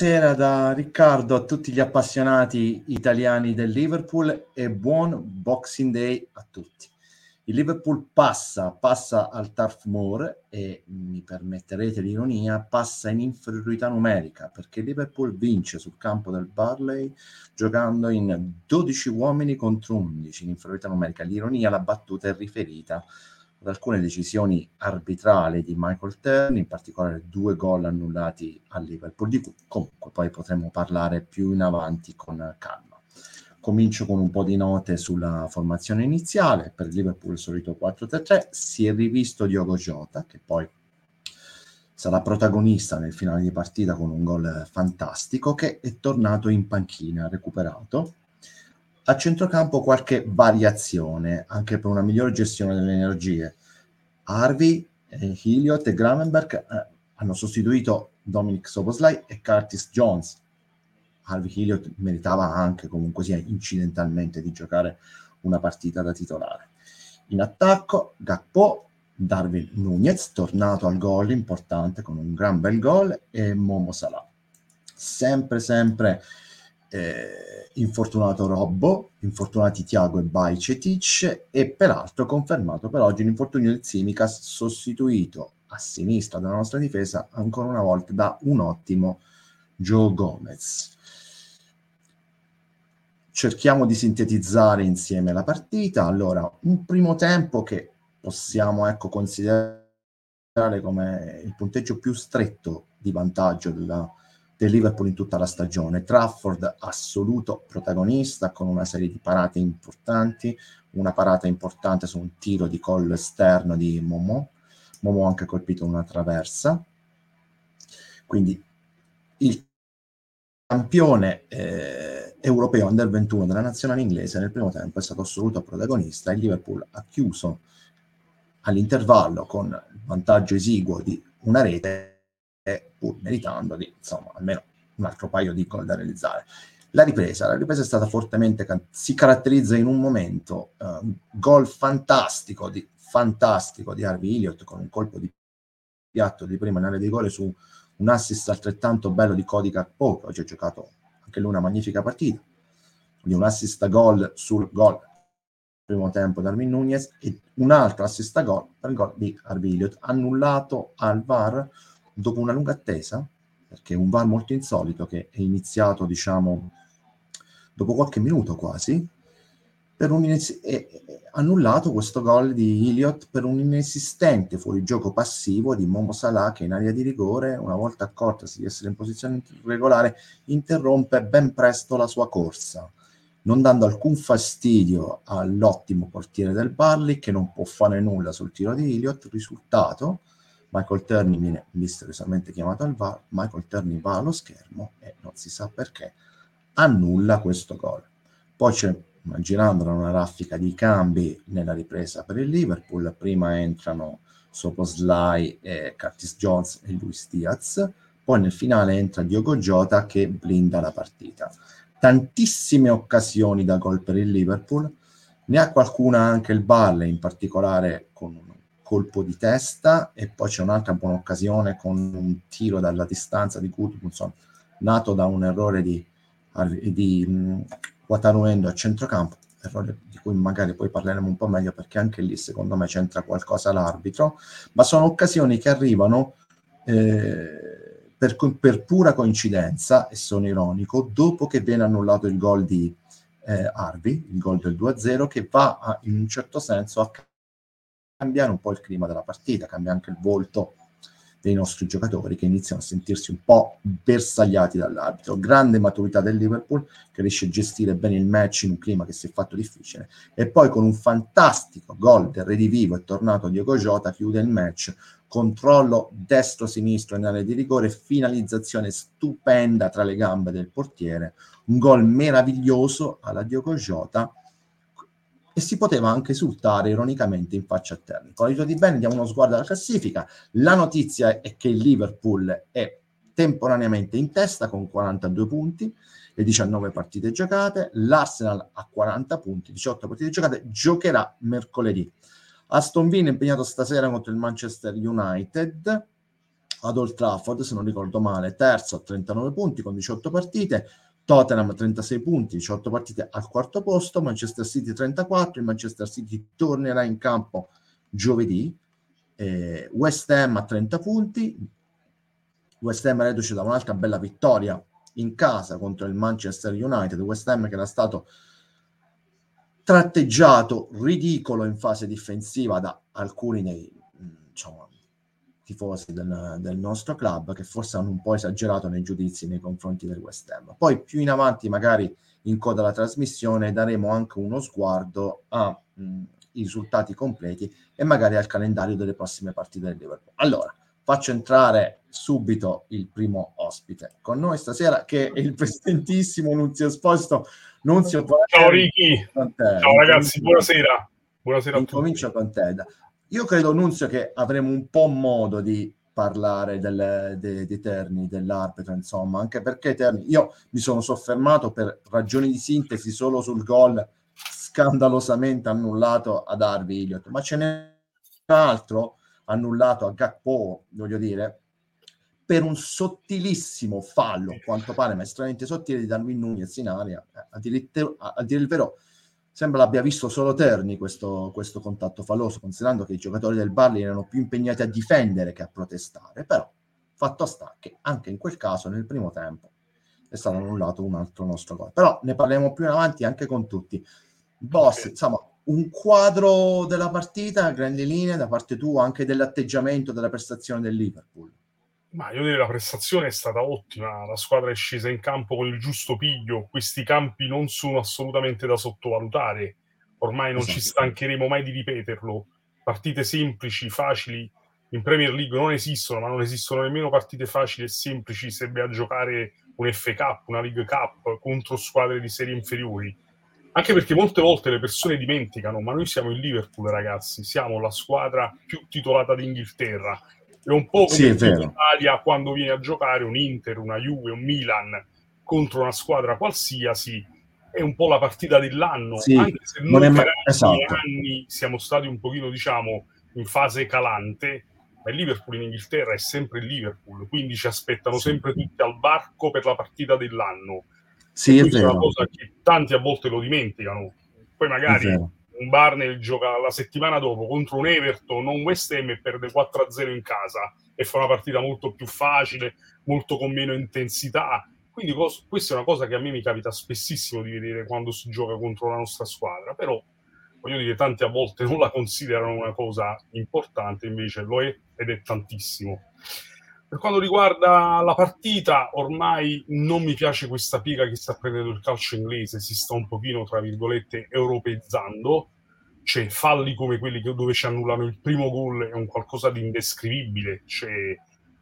Buonasera da Riccardo a tutti gli appassionati italiani del Liverpool e buon Boxing Day a tutti. Il Liverpool passa, passa al Turf Moor e mi permetterete l'ironia, passa in inferiorità numerica perché il Liverpool vince sul campo del Barley giocando in 12 uomini contro 11 in inferiorità numerica. L'ironia, la battuta è riferita ad alcune decisioni arbitrali di Michael Tern, in particolare due gol annullati al Liverpool, di cui comunque poi potremo parlare più in avanti con calma. Comincio con un po' di note sulla formazione iniziale. Per Liverpool il solito 4-3-3, si è rivisto Diogo Jota, che poi sarà protagonista nel finale di partita con un gol fantastico, che è tornato in panchina, recuperato a centrocampo qualche variazione, anche per una migliore gestione delle energie. Harvey, eh, Hilliot e Gravenberg eh, hanno sostituito Dominic Soboslai e Curtis Jones. Harvey Hilliot meritava anche comunque sia incidentalmente di giocare una partita da titolare. In attacco, Gakpo, Darwin Nunez, tornato al gol importante con un gran bel gol, e Momo Salah. Sempre, sempre eh, infortunato Robbo, infortunati Tiago e Bajcetic e peraltro confermato per oggi l'infortunio del Simicas sostituito a sinistra della nostra difesa ancora una volta da un ottimo Joe Gomez. Cerchiamo di sintetizzare insieme la partita. Allora, un primo tempo che possiamo ecco, considerare come il punteggio più stretto di vantaggio della, del Liverpool in tutta la stagione. Trafford assoluto protagonista con una serie di parate importanti, una parata importante su un tiro di collo esterno di Momo, Momo ha anche colpito una traversa. Quindi il campione eh, europeo under 21 della nazionale inglese nel primo tempo è stato assoluto protagonista. Il Liverpool ha chiuso all'intervallo con vantaggio esiguo di una rete pur meritando di insomma almeno un altro paio di gol da realizzare. La ripresa, la ripresa è stata fortemente, si caratterizza in un momento, uh, gol fantastico di, fantastico di Harvey Elliott con un colpo di piatto di prima in area di gol su un assist altrettanto bello di Cody Gakpo, che oggi ha giocato anche lui una magnifica partita, quindi un assist a gol sul gol primo tempo Darwin Nunez e un altro assist a gol per il gol di Harvey Elliott annullato al VAR dopo una lunga attesa, perché è un VAR molto insolito che è iniziato, diciamo, dopo qualche minuto quasi, per un iniz- è, annullato questo gol di Iliot per un inesistente fuorigioco passivo di Momo Salah che in area di rigore, una volta accortasi di essere in posizione regolare, interrompe ben presto la sua corsa, non dando alcun fastidio all'ottimo portiere del Barley che non può fare nulla sul tiro di Iliot, risultato Michael Turney viene misteriosamente chiamato al VAR, Michael Turney va allo schermo e non si sa perché annulla questo gol. Poi c'è, immaginando una raffica di cambi nella ripresa per il Liverpool, prima entrano Soposlai e Curtis Jones e Luis Diaz, poi nel finale entra Diogo Jota che blinda la partita. Tantissime occasioni da gol per il Liverpool, ne ha qualcuna anche il Barley, in particolare con un colpo di testa e poi c'è un'altra buona occasione con un tiro dalla distanza di Gudmundsson nato da un errore di, di Wataruendo a centrocampo, errore di cui magari poi parleremo un po' meglio perché anche lì secondo me c'entra qualcosa l'arbitro, ma sono occasioni che arrivano eh, per, per, pura coincidenza, e sono ironico, dopo che viene annullato il gol di eh, Harvey, il gol del 2-0, che va a, in un certo senso a cambiare un po' il clima della partita, cambia anche il volto dei nostri giocatori che iniziano a sentirsi un po' bersagliati dall'arbitro. Grande maturità del Liverpool che riesce a gestire bene il match in un clima che si è fatto difficile. E poi con un fantastico gol del redivivo è tornato Diego Jota chiude il match. Controllo destro-sinistro in area di rigore, finalizzazione stupenda tra le gambe del portiere, un gol meraviglioso alla Diogo Jota e si poteva anche esultare ironicamente in faccia a Terni. Con l'aiuto di bene diamo uno sguardo alla classifica. La notizia è che il Liverpool è temporaneamente in testa con 42 punti e 19 partite giocate, l'Arsenal ha 40 punti, 18 partite giocate, giocherà mercoledì. Aston Villa è impegnato stasera contro il Manchester United ad Old Trafford, se non ricordo male, terzo a 39 punti con 18 partite, Tottenham 36 punti, 18 partite al quarto posto, Manchester City 34, il Manchester City tornerà in campo giovedì, eh, West Ham a 30 punti, West Ham reduce da un'altra bella vittoria in casa contro il Manchester United, West Ham che era stato tratteggiato ridicolo in fase difensiva da alcuni dei diciamo, tifosi del, del, nostro club che forse hanno un po' esagerato nei giudizi nei confronti del West Ham. Poi più in avanti, magari in coda alla trasmissione, daremo anche uno sguardo ai risultati completi e magari al calendario delle prossime partite del Liverpool. Allora, faccio entrare subito il primo ospite con noi stasera che è il presidentissimo Nunzio Esposito. Nunzio, ciao Ricky, ciao ragazzi, buonasera. Buonasera a Incomincio con te. Io credo, Nunzio, che avremo un po' modo di parlare del, de, dei terni dell'arbitro, insomma, anche perché terni, io mi sono soffermato per ragioni di sintesi solo sul gol scandalosamente annullato ad Harvey Elliott, ma ce n'è un altro annullato a Gakpo, voglio dire, per un sottilissimo fallo, quanto pare, ma estremamente sottile di Darwin Nunez in aria. Eh, a dire il vero, sembra l'abbia visto solo Terni questo, questo contatto falloso, considerando che i giocatori del Barley erano più impegnati a difendere che a protestare. Però, fatto sta che anche in quel caso, nel primo tempo, è stato annullato un altro nostro gol. Però ne parleremo più in avanti anche con tutti. Boss, insomma, un quadro della partita, grandi linee da parte tua, anche dell'atteggiamento, della prestazione del Liverpool. Ma io direi la prestazione è stata ottima, la squadra è scesa in campo con il giusto piglio, questi campi non sono assolutamente da sottovalutare, ormai non esatto. ci stancheremo mai di ripeterlo, partite semplici, facili, in Premier League non esistono, ma non esistono nemmeno partite facili e semplici se vai a giocare un FA Cup, una League Cup contro squadre di serie inferiori anche perché molte volte le persone dimenticano, ma noi siamo il Liverpool, ragazzi, siamo la squadra più titolata d'Inghilterra. È un po' come sì, in Italia quando viene a giocare un Inter, una Juve, un Milan contro una squadra qualsiasi, è un po' la partita dell'anno, sì, anche se noi per ma... esatto. anni siamo stati un pochino, diciamo, in fase calante, ma il Liverpool in Inghilterra è sempre il Liverpool, quindi ci aspettano sì. sempre tutti al barco per la partita dell'anno sì, è vero. una cosa che tanti a volte lo dimenticano. Poi magari un Barney gioca la settimana dopo contro un Everton, non West Ham e perde 4-0 in casa e fa una partita molto più facile, molto con meno intensità. Quindi cos- questa è una cosa che a me mi capita spessissimo di vedere quando si gioca contro la nostra squadra, però voglio dire, tanti a volte non la considerano una cosa importante, invece lo è ed è tantissimo. Per quanto riguarda la partita, ormai non mi piace questa piega che sta prendendo il calcio inglese, si sta un pochino, tra virgolette, europeizzando, cioè falli come quelli dove ci annullano il primo gol è un qualcosa di indescrivibile, cioè,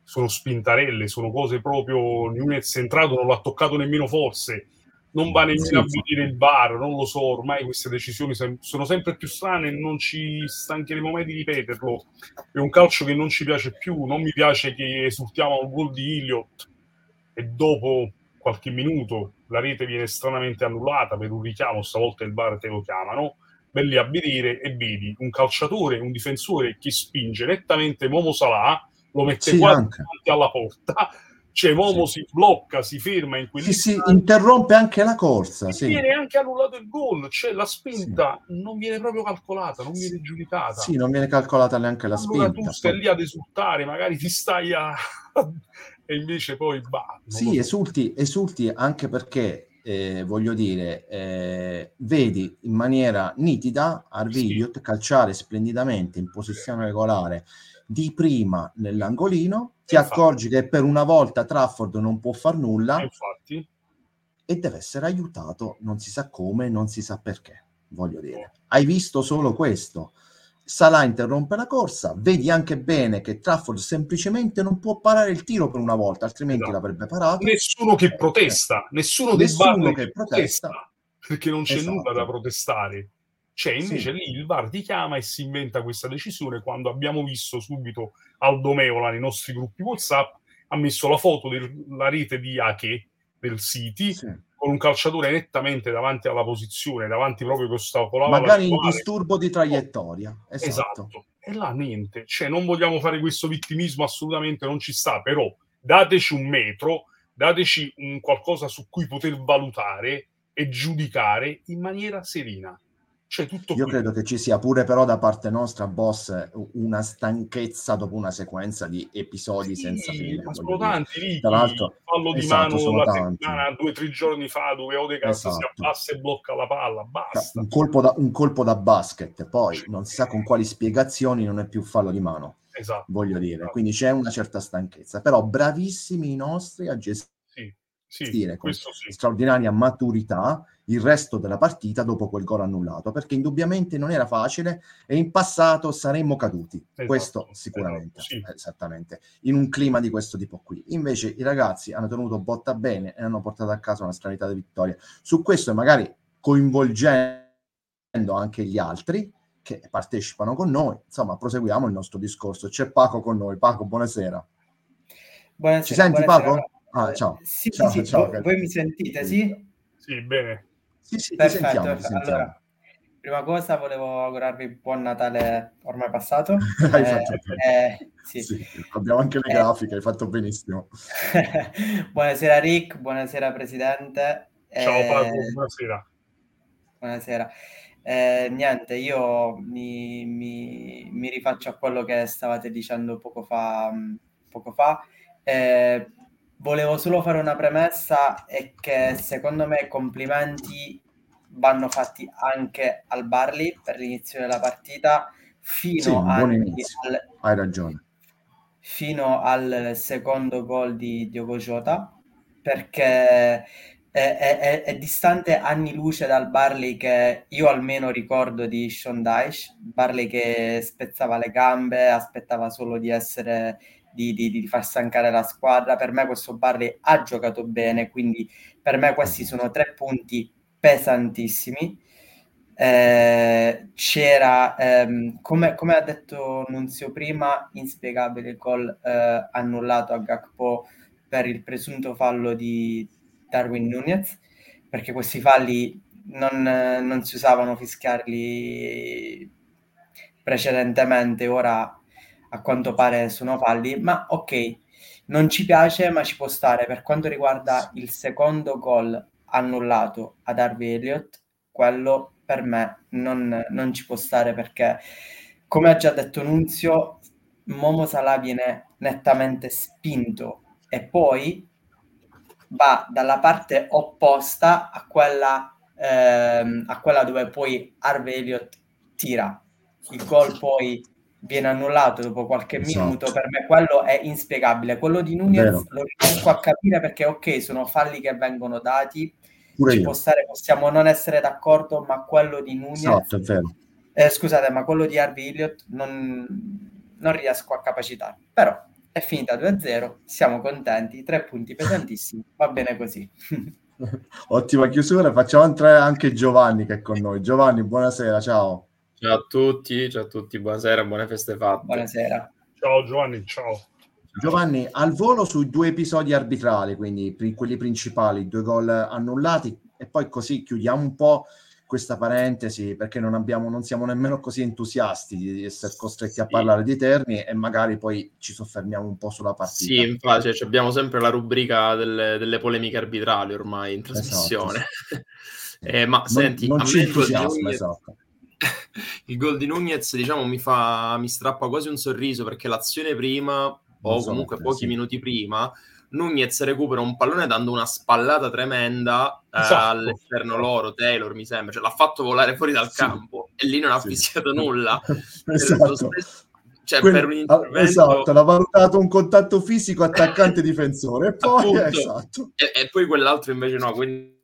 sono spintarelle, sono cose proprio, Nunez è entrato, non l'ha toccato nemmeno forse, non va nemmeno a vedere il bar, non lo so, ormai queste decisioni sono sempre più strane non ci stancheremo mai di ripeterlo. È un calcio che non ci piace più, non mi piace che esultiamo al gol di Iliot e dopo qualche minuto la rete viene stranamente annullata per un richiamo, stavolta il bar te lo chiamano, belli a vedere e vedi un calciatore, un difensore che spinge nettamente Momo Salah, lo mette sì, quasi davanti alla porta cioè Momo sì. si blocca, si ferma in quel Sì, si interrompe anche la corsa. Sì. Viene anche annullato il gol, cioè la spinta sì. non viene proprio calcolata, non viene giudicata. Sì, non viene calcolata neanche la allora spinta. tu stai lì ad esultare, magari ti stai a... e invece poi... Bah, sì, so. esulti, esulti anche perché eh, voglio dire, eh, vedi in maniera nitida Arvigliot sì. calciare splendidamente in posizione regolare di prima nell'angolino, ti infatti. accorgi che per una volta Trafford non può far nulla infatti. e deve essere aiutato, non si sa come, non si sa perché, voglio dire. Hai visto solo questo. Salah interrompe la corsa, vedi anche bene che Trafford semplicemente non può parare il tiro per una volta, altrimenti esatto. l'avrebbe parato. Nessuno che protesta, nessuno, nessuno che protesta, protesta, perché non c'è esatto. nulla da protestare. C'è invece sì. lì il VAR ti chiama e si inventa questa decisione quando abbiamo visto subito Aldo Meola nei nostri gruppi WhatsApp ha messo la foto della rete di Ake del City sì. con un calciatore nettamente davanti alla posizione, davanti proprio che ostacolava magari in disturbo di traiettoria. Esatto. esatto. e là niente, cioè non vogliamo fare questo vittimismo, assolutamente non ci sta, però dateci un metro, dateci un qualcosa su cui poter valutare e giudicare in maniera serena. Cioè, tutto Io qui. credo che ci sia pure però da parte nostra, boss, una stanchezza dopo una sequenza di episodi sì, senza fine. Ma sono tanti lì, Tra l'altro, fallo di esatto, mano la tanti. settimana, due o tre giorni fa, dove Odegaard esatto. si abbassa e blocca la palla, basta. Un colpo, da, un colpo da basket, poi non si sa con quali spiegazioni non è più fallo di mano. Esatto. Voglio dire, esatto. quindi c'è una certa stanchezza, però bravissimi i nostri a gestire sì, sì, con sì. straordinaria maturità il resto della partita dopo quel gol annullato, perché indubbiamente non era facile e in passato saremmo caduti, esatto, questo sicuramente, esatto, sì. esattamente, in un clima di questo tipo qui. Invece i ragazzi hanno tenuto botta bene e hanno portato a casa una stranità di vittoria. Su questo magari coinvolgendo anche gli altri che partecipano con noi, insomma, proseguiamo il nostro discorso. C'è Paco con noi. Paco, buonasera. Buonasera. Ci senti buonasera. Paco? Ah, ciao. Sì, ciao, sì, ciao, voi, voi mi sentite, sì? Sì, bene. Sì, sì, Perfetto. Ti sentiamo, ti sentiamo. Allora, prima cosa volevo augurarvi buon Natale ormai passato. hai eh, fatto eh, sì. sì. abbiamo anche le eh. grafiche, hai fatto benissimo. buonasera Rick, buonasera Presidente. Ciao Paolo, buonasera. Buonasera. Eh, niente, io mi, mi, mi, rifaccio a quello che stavate dicendo poco fa. Poco fa. Eh, volevo solo fare una premessa e che secondo me complimenti vanno fatti anche al Barley per l'inizio della partita fino sì, al, hai ragione. fino al secondo gol di Diogo Jota perché è, è, è, distante anni luce dal Barley che io almeno ricordo di Sean Dyche Barley che spezzava le gambe aspettava solo di essere di, di, di, far stancare la squadra. Per me questo Barley ha giocato bene, quindi per me questi sono tre punti pesantissimi. Eh, c'era, ehm, come, come, ha detto Nunzio prima, inspiegabile il gol eh, annullato a Gakpo per il presunto fallo di Darwin Nunez, perché questi falli non, non si usavano fischiarli precedentemente, ora a quanto pare sono falli, ma ok, non ci piace, ma ci può stare. Per quanto riguarda il secondo gol annullato ad Harvey Elliott, quello per me non, non ci può stare perché, come ha già detto Nunzio, Momo Salah viene nettamente spinto e poi va dalla parte opposta a quella, ehm, a quella dove poi Harvey Elliott tira. Il gol poi viene annullato dopo qualche esatto. minuto, per me quello è inspiegabile. Quello di Nunez Vero. lo riesco a capire perché ok, sono falli che vengono dati, Pure ci io. può stare, possiamo non essere d'accordo, ma quello di Nunez esatto, eh, scusate, ma quello di Harvey Elliott non, non riesco a capacitarlo. Però è finita 2-0, siamo contenti, tre punti pesantissimi, va bene così. Ottima chiusura, facciamo entrare anche Giovanni che è con noi. Giovanni, buonasera, ciao. Ciao a tutti, ciao a tutti, buonasera, buone feste fatte. Buonasera. Ciao Giovanni, ciao. Giovanni, al volo sui due episodi arbitrali, quindi quelli principali, due gol annullati, e poi così chiudiamo un po' questa parentesi perché non, abbiamo, non siamo nemmeno così entusiasti di essere costretti sì. a parlare di Terni e magari poi ci soffermiamo un po' sulla partita. Sì, infatti cioè, abbiamo sempre la rubrica delle, delle, polemiche arbitrali ormai in trasmissione. Esatto, sì. eh, ma non, senti, non ci entusiasma, esatto il gol di Nunez, diciamo, mi fa mi strappa quasi un sorriso perché l'azione prima, o comunque pochi sì. minuti prima, Nunez recupera un pallone dando una spallata tremenda eh, esatto. all'esterno loro, Taylor mi sembra, cioè l'ha fatto volare fuori dal sì. campo e lì non ha sì. fischiato nulla. esatto. Cioè, Quindi, per un intervento... Esatto, l'ha valutato un contatto fisico attaccante-difensore e poi, esatto. e, e poi quell'altro invece no, quindi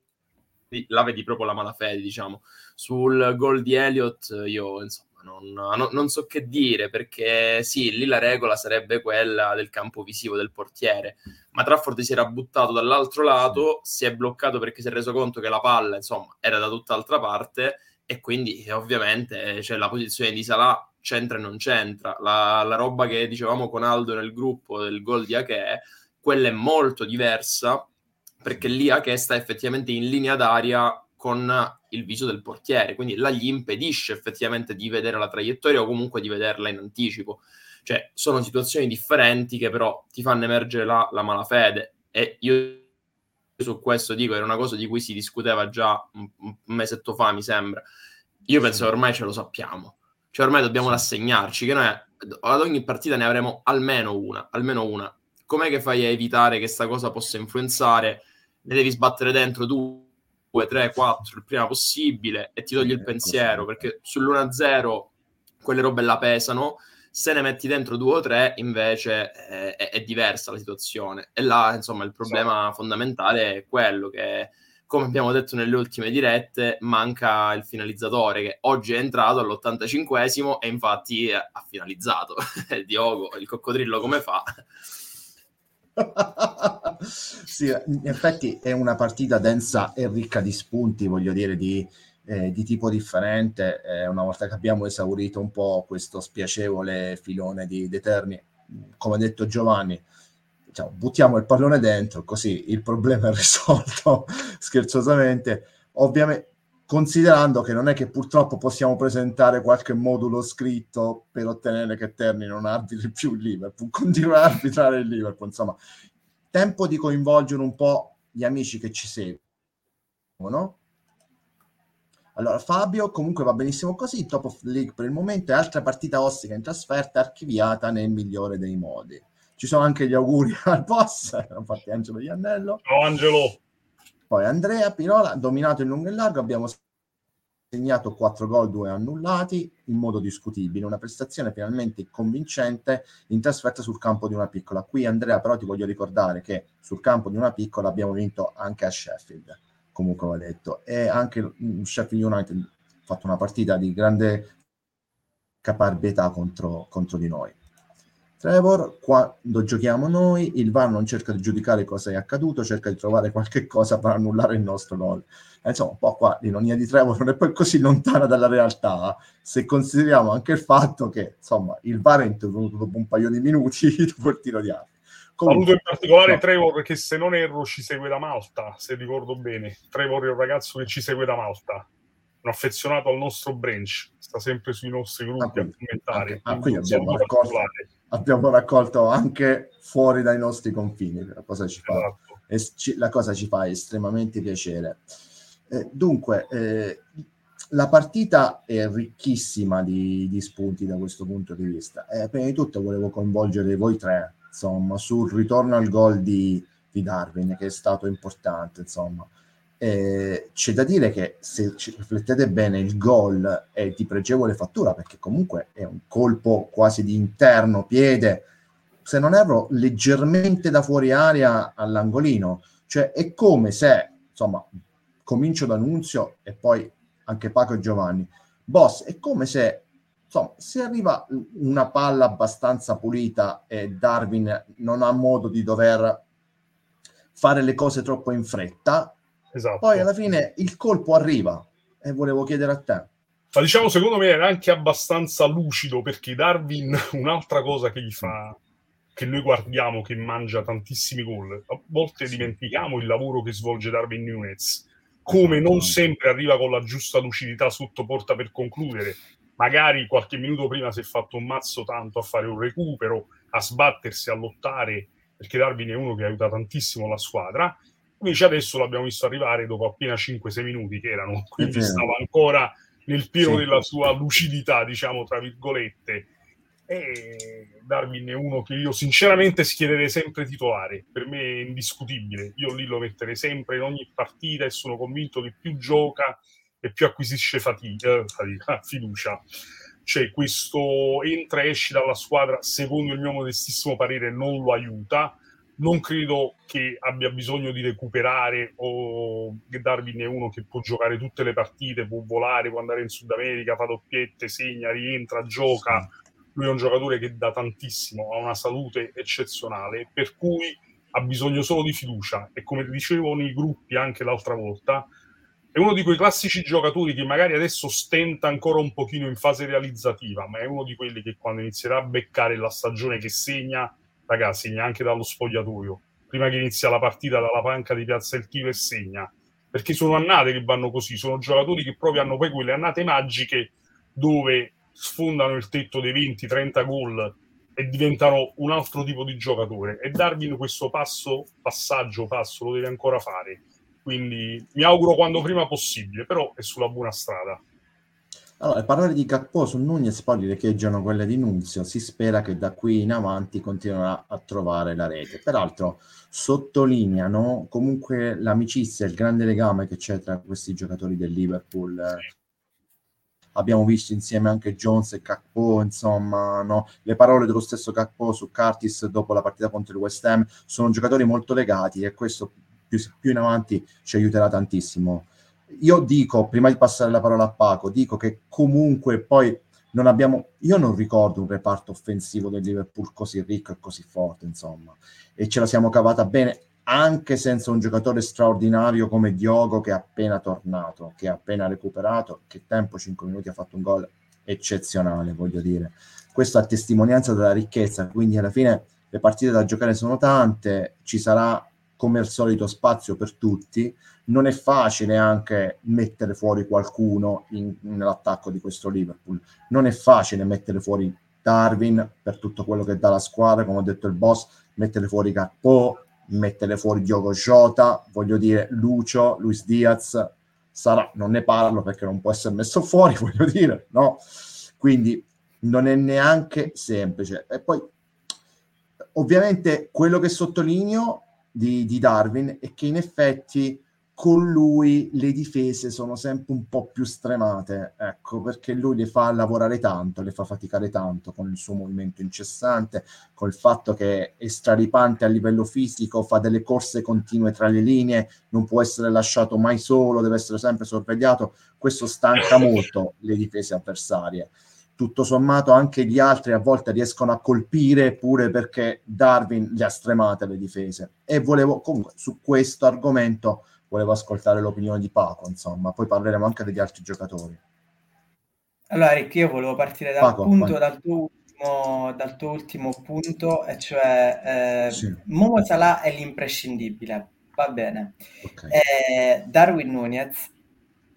là vedi proprio la malafede, diciamo. Sul gol di Elliott io insomma non, non, non, so che dire perché sì, lì la regola sarebbe quella del campo visivo del portiere, ma Trafford si era buttato dall'altro lato, si è bloccato perché si è reso conto che la palla insomma era da tutt'altra parte e quindi ovviamente cioè, la posizione di Salah c'entra e non c'entra. La, la, roba che dicevamo con Aldo nel gruppo del gol di Ache, quella è molto diversa perché lì Ache sta effettivamente in linea d'aria con il viso del portiere, quindi la gli impedisce effettivamente di vedere la traiettoria o comunque di vederla in anticipo. Cioè, sono situazioni differenti che però ti fanno emergere la, la malafede e io su questo dico, era una cosa di cui si discuteva già un, un mesetto fa, mi sembra. Io penso che ormai ce lo sappiamo. Cioè, ormai dobbiamo rassegnarci, che noi ad ogni partita ne avremo almeno una, almeno una. Com'è che fai a evitare che questa cosa possa influenzare? Ne devi sbattere dentro due, tre, quattro il prima possibile e ti togli il pensiero, perché sull'1-0 quelle robe la pesano se ne metti dentro due o tre, invece eh, è, è, diversa la situazione. E là, insomma, il problema sì. fondamentale è quello che, come abbiamo detto nelle ultime dirette, manca il finalizzatore che oggi è entrato all'85esimo e infatti ha finalizzato. Diogo, il coccodrillo come fa? sì, in effetti è una partita densa e ricca di spunti, voglio dire, di eh, di tipo differente. Eh, una volta che abbiamo esaurito un po' questo spiacevole filone di Deterni, come ha detto Giovanni, diciamo, buttiamo il pallone dentro, così il problema è risolto scherzosamente. Ovviamente, considerando che non è che purtroppo possiamo presentare qualche modulo scritto per ottenere che Terni non arbitri più il Liverpool, continua a arbitrare il Liverpool, insomma, tempo di coinvolgere un po' gli amici che ci seguono allora, Fabio comunque va benissimo così, top of league per il momento e altra partita ostica in trasferta archiviata nel migliore dei modi. Ci sono anche gli auguri al boss, infatti Angelo Iannello. Ciao Angelo. Poi Andrea Pirola, dominato in lungo e largo, abbiamo segnato 4 gol, 2 annullati in modo discutibile, una prestazione finalmente convincente in trasferta sul campo di una piccola. Qui Andrea però ti voglio ricordare che sul campo di una piccola abbiamo vinto anche a Sheffield comunque va detto. E anche Sheffield United ha fatto una partita di grande caparbietà contro, contro di noi. Trevor, quando giochiamo noi, il VAR non cerca di giudicare cosa è accaduto, cerca di trovare qualche cosa per annullare il nostro gol. E insomma, un po' qua l'ironia di Trevor non è poi così lontana dalla realtà, se consideriamo anche il fatto che insomma il VAR è intervenuto dopo un paio di minuti dopo il tiro di arco. Comunque, Saluto in particolare no. Trevor che se non erro ci segue da Malta, se ricordo bene. Trevor è un ragazzo che ci segue da Malta, un affezionato al nostro branch, sta sempre sui nostri gruppi ah, a commentare. Ah, quindi abbiamo raccolto, abbiamo raccolto, anche fuori dai nostri confini, la cosa ci fa, esatto. es- la cosa ci fa estremamente piacere. Eh, dunque, eh, la partita è ricchissima di, di, spunti da questo punto di vista. Eh, prima di tutto volevo coinvolgere voi tre insomma, sul ritorno al gol di, di Darwin, che è stato importante, insomma. Eh, c'è da dire che se riflettete bene il gol è di pregevole fattura perché comunque è un colpo quasi di interno piede se non erro leggermente da fuori aria all'angolino. Cioè è come se insomma comincio da Nunzio e poi anche Paco e Giovanni. Boss è come se insomma, se arriva una palla abbastanza pulita e Darwin non ha modo di dover fare le cose troppo in fretta, esatto. poi alla fine il colpo arriva e volevo chiedere a te. Ma diciamo, secondo me era anche abbastanza lucido perché Darwin, un'altra cosa che gli fa, che noi guardiamo, che mangia tantissimi gol, a volte dimentichiamo il lavoro che svolge Darwin Nunes, come non sempre arriva con la giusta lucidità sotto porta per concludere, magari qualche minuto prima si è fatto un mazzo tanto a fare un recupero, a sbattersi, a lottare, perché Darwin è uno che aiuta tantissimo la squadra. Invece adesso l'abbiamo visto arrivare dopo appena 5-6 minuti che erano, quindi stava ancora nel pieno sì. della sua lucidità, diciamo, tra virgolette. E Darwin è uno che io sinceramente schiererei sempre titolare, per me è indiscutibile. Io lì lo metterei sempre in ogni partita e sono convinto che più gioca e più acquisisce fatica, eh, fatica fiducia. Cioè, questo entra e esce dalla squadra, secondo il mio modestissimo parere, non lo aiuta. Non credo che abbia bisogno di recuperare o che Darwin è uno che può giocare tutte le partite, può volare, può andare in Sud America, fa doppiette, segna, rientra, gioca. Lui è un giocatore che dà tantissimo, ha una salute eccezionale, per cui ha bisogno solo di fiducia. E come dicevo nei gruppi anche l'altra volta, è uno di quei classici giocatori che magari adesso stenta ancora un pochino in fase realizzativa, ma è uno di quelli che quando inizierà a beccare la stagione che segna, ragazzi, segna anche dallo spogliatoio. Prima che inizia la partita dalla panca di Piazza El Chilo e segna. perché sono annate che vanno così, sono giocatori che proprio hanno poi quelle annate magiche dove sfondano il tetto dei 20-30 gol e diventano un altro tipo di giocatore e Darwin questo passo, passaggio, passo lo deve ancora fare quindi mi auguro quando prima possibile però è sulla buona strada allora, le parole di Cappo su Nunez poi riecheggiano quelle di Nunzio. Si spera che da qui in avanti continuerà a trovare la rete. Peraltro, sottolineano comunque l'amicizia, il grande legame che c'è tra questi giocatori del Liverpool. Abbiamo visto insieme anche Jones e Cappo, insomma, no? le parole dello stesso Cappo su Curtis dopo la partita contro il West Ham sono giocatori molto legati e questo più, più in avanti ci aiuterà tantissimo io dico, prima di passare la parola a Paco, dico che comunque poi non abbiamo, io non ricordo un reparto offensivo del Liverpool così ricco e così forte, insomma, e ce la siamo cavata bene anche senza un giocatore straordinario come Diogo che è appena tornato, che ha appena recuperato, che tempo 5 minuti ha fatto un gol eccezionale, voglio dire. Questo a testimonianza della ricchezza, quindi alla fine le partite da giocare sono tante, ci sarà come al solito spazio per tutti, non è facile anche mettere fuori qualcuno in, nell'attacco di questo Liverpool, non è facile mettere fuori Darwin per tutto quello che dà la squadra, come ha detto il boss, mettere fuori Capò, mettere fuori Diogo Jota, voglio dire Lucio, Luis Diaz, sarà, non ne parlo perché non può essere messo fuori, voglio dire, no? Quindi non è neanche semplice. E poi, ovviamente, quello che sottolineo di, di Darwin è che in effetti con lui le difese sono sempre un po' più stremate, ecco, perché lui le fa lavorare tanto, le fa faticare tanto con il suo movimento incessante, col fatto che è straripante a livello fisico, fa delle corse continue tra le linee, non può essere lasciato mai solo, deve essere sempre sorvegliato, questo stanca molto le difese avversarie. Tutto sommato anche gli altri a volte riescono a colpire pure perché Darwin le ha stremate le difese. E volevo comunque su questo argomento volevo ascoltare l'opinione di Paco, insomma, poi parleremo anche degli altri giocatori. Allora, Rick, io volevo partire dal Paco, punto, dal tuo, ultimo, dal tuo ultimo punto, e cioè eh, sì. Momo Salah è l'imprescindibile, va bene. Okay. Eh, Darwin Nunez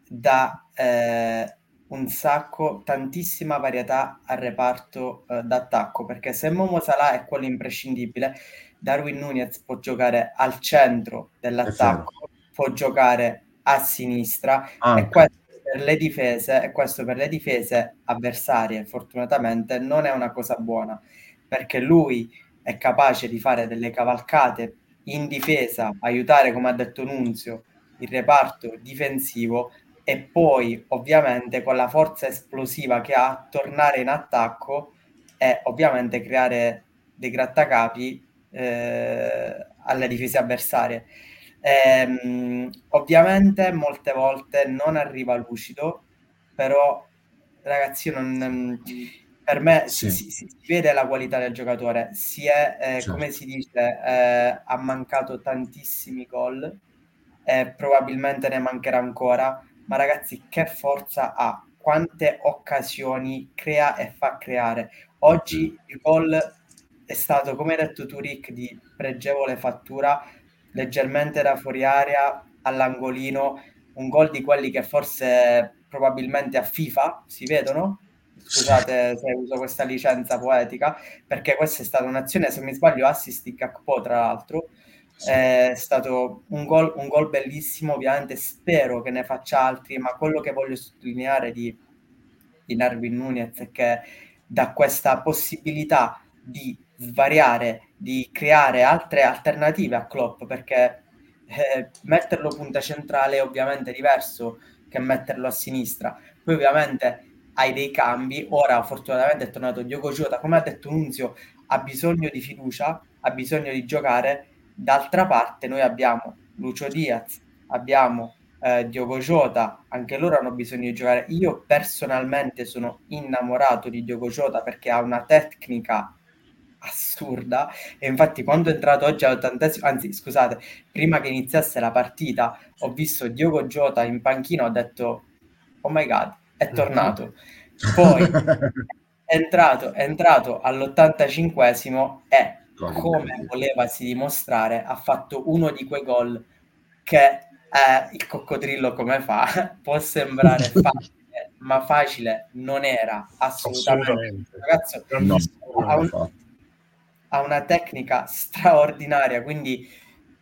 dà eh, un sacco, tantissima varietà al reparto eh, d'attacco, perché se Momo Salah è quello imprescindibile, Darwin Nunez può giocare al centro dell'attacco può giocare a sinistra ah, e questo per le difese e questo per le difese avversarie fortunatamente non è una cosa buona perché lui è capace di fare delle cavalcate in difesa, aiutare come ha detto Nunzio il reparto difensivo e poi ovviamente con la forza esplosiva che ha tornare in attacco e ovviamente creare dei grattacapi eh, alle difese avversarie Ehm, ovviamente molte volte non arriva lucido, però ragazzi, non, per me sì. si, si, vede la qualità del giocatore, si è, eh, certo. come si dice, eh, ha mancato tantissimi gol, eh, probabilmente ne mancherà ancora, ma ragazzi che forza ha, quante occasioni crea e fa creare. Oggi il gol è stato, come hai detto tu Rick, di pregevole fattura, leggermente da fuori area all'angolino, un gol di quelli che forse probabilmente a FIFA si vedono. Scusate se uso questa licenza poetica, perché questa è stata un'azione, se mi sbaglio, assist di Kakpo tra l'altro. È stato un gol, un gol bellissimo, ovviamente spero che ne faccia altri, ma quello che voglio sottolineare di, di Narvin Nunez è che da questa possibilità di svariare, di creare altre alternative a Klopp, perché eh, metterlo punta centrale è ovviamente diverso che metterlo a sinistra. Poi ovviamente hai dei cambi, ora fortunatamente è tornato Diogo Jota, come ha detto Nunzio, ha bisogno di fiducia, ha bisogno di giocare, d'altra parte noi abbiamo Lucio Diaz, abbiamo eh, Diogo Jota, anche loro hanno bisogno di giocare. Io personalmente sono innamorato di Diogo Jota perché ha una tecnica assurda e infatti quando è entrato oggi all'ottantesimo anzi scusate prima che iniziasse la partita ho visto Diogo Jota in panchina ho detto oh my god è tornato poi è entrato, è entrato all'85esimo e come voleva si dimostrare ha fatto uno di quei gol che eh, il coccodrillo come fa? Può sembrare facile, ma facile non era assolutamente. assolutamente. Ragazzo no, ha, un, ha una tecnica straordinaria, quindi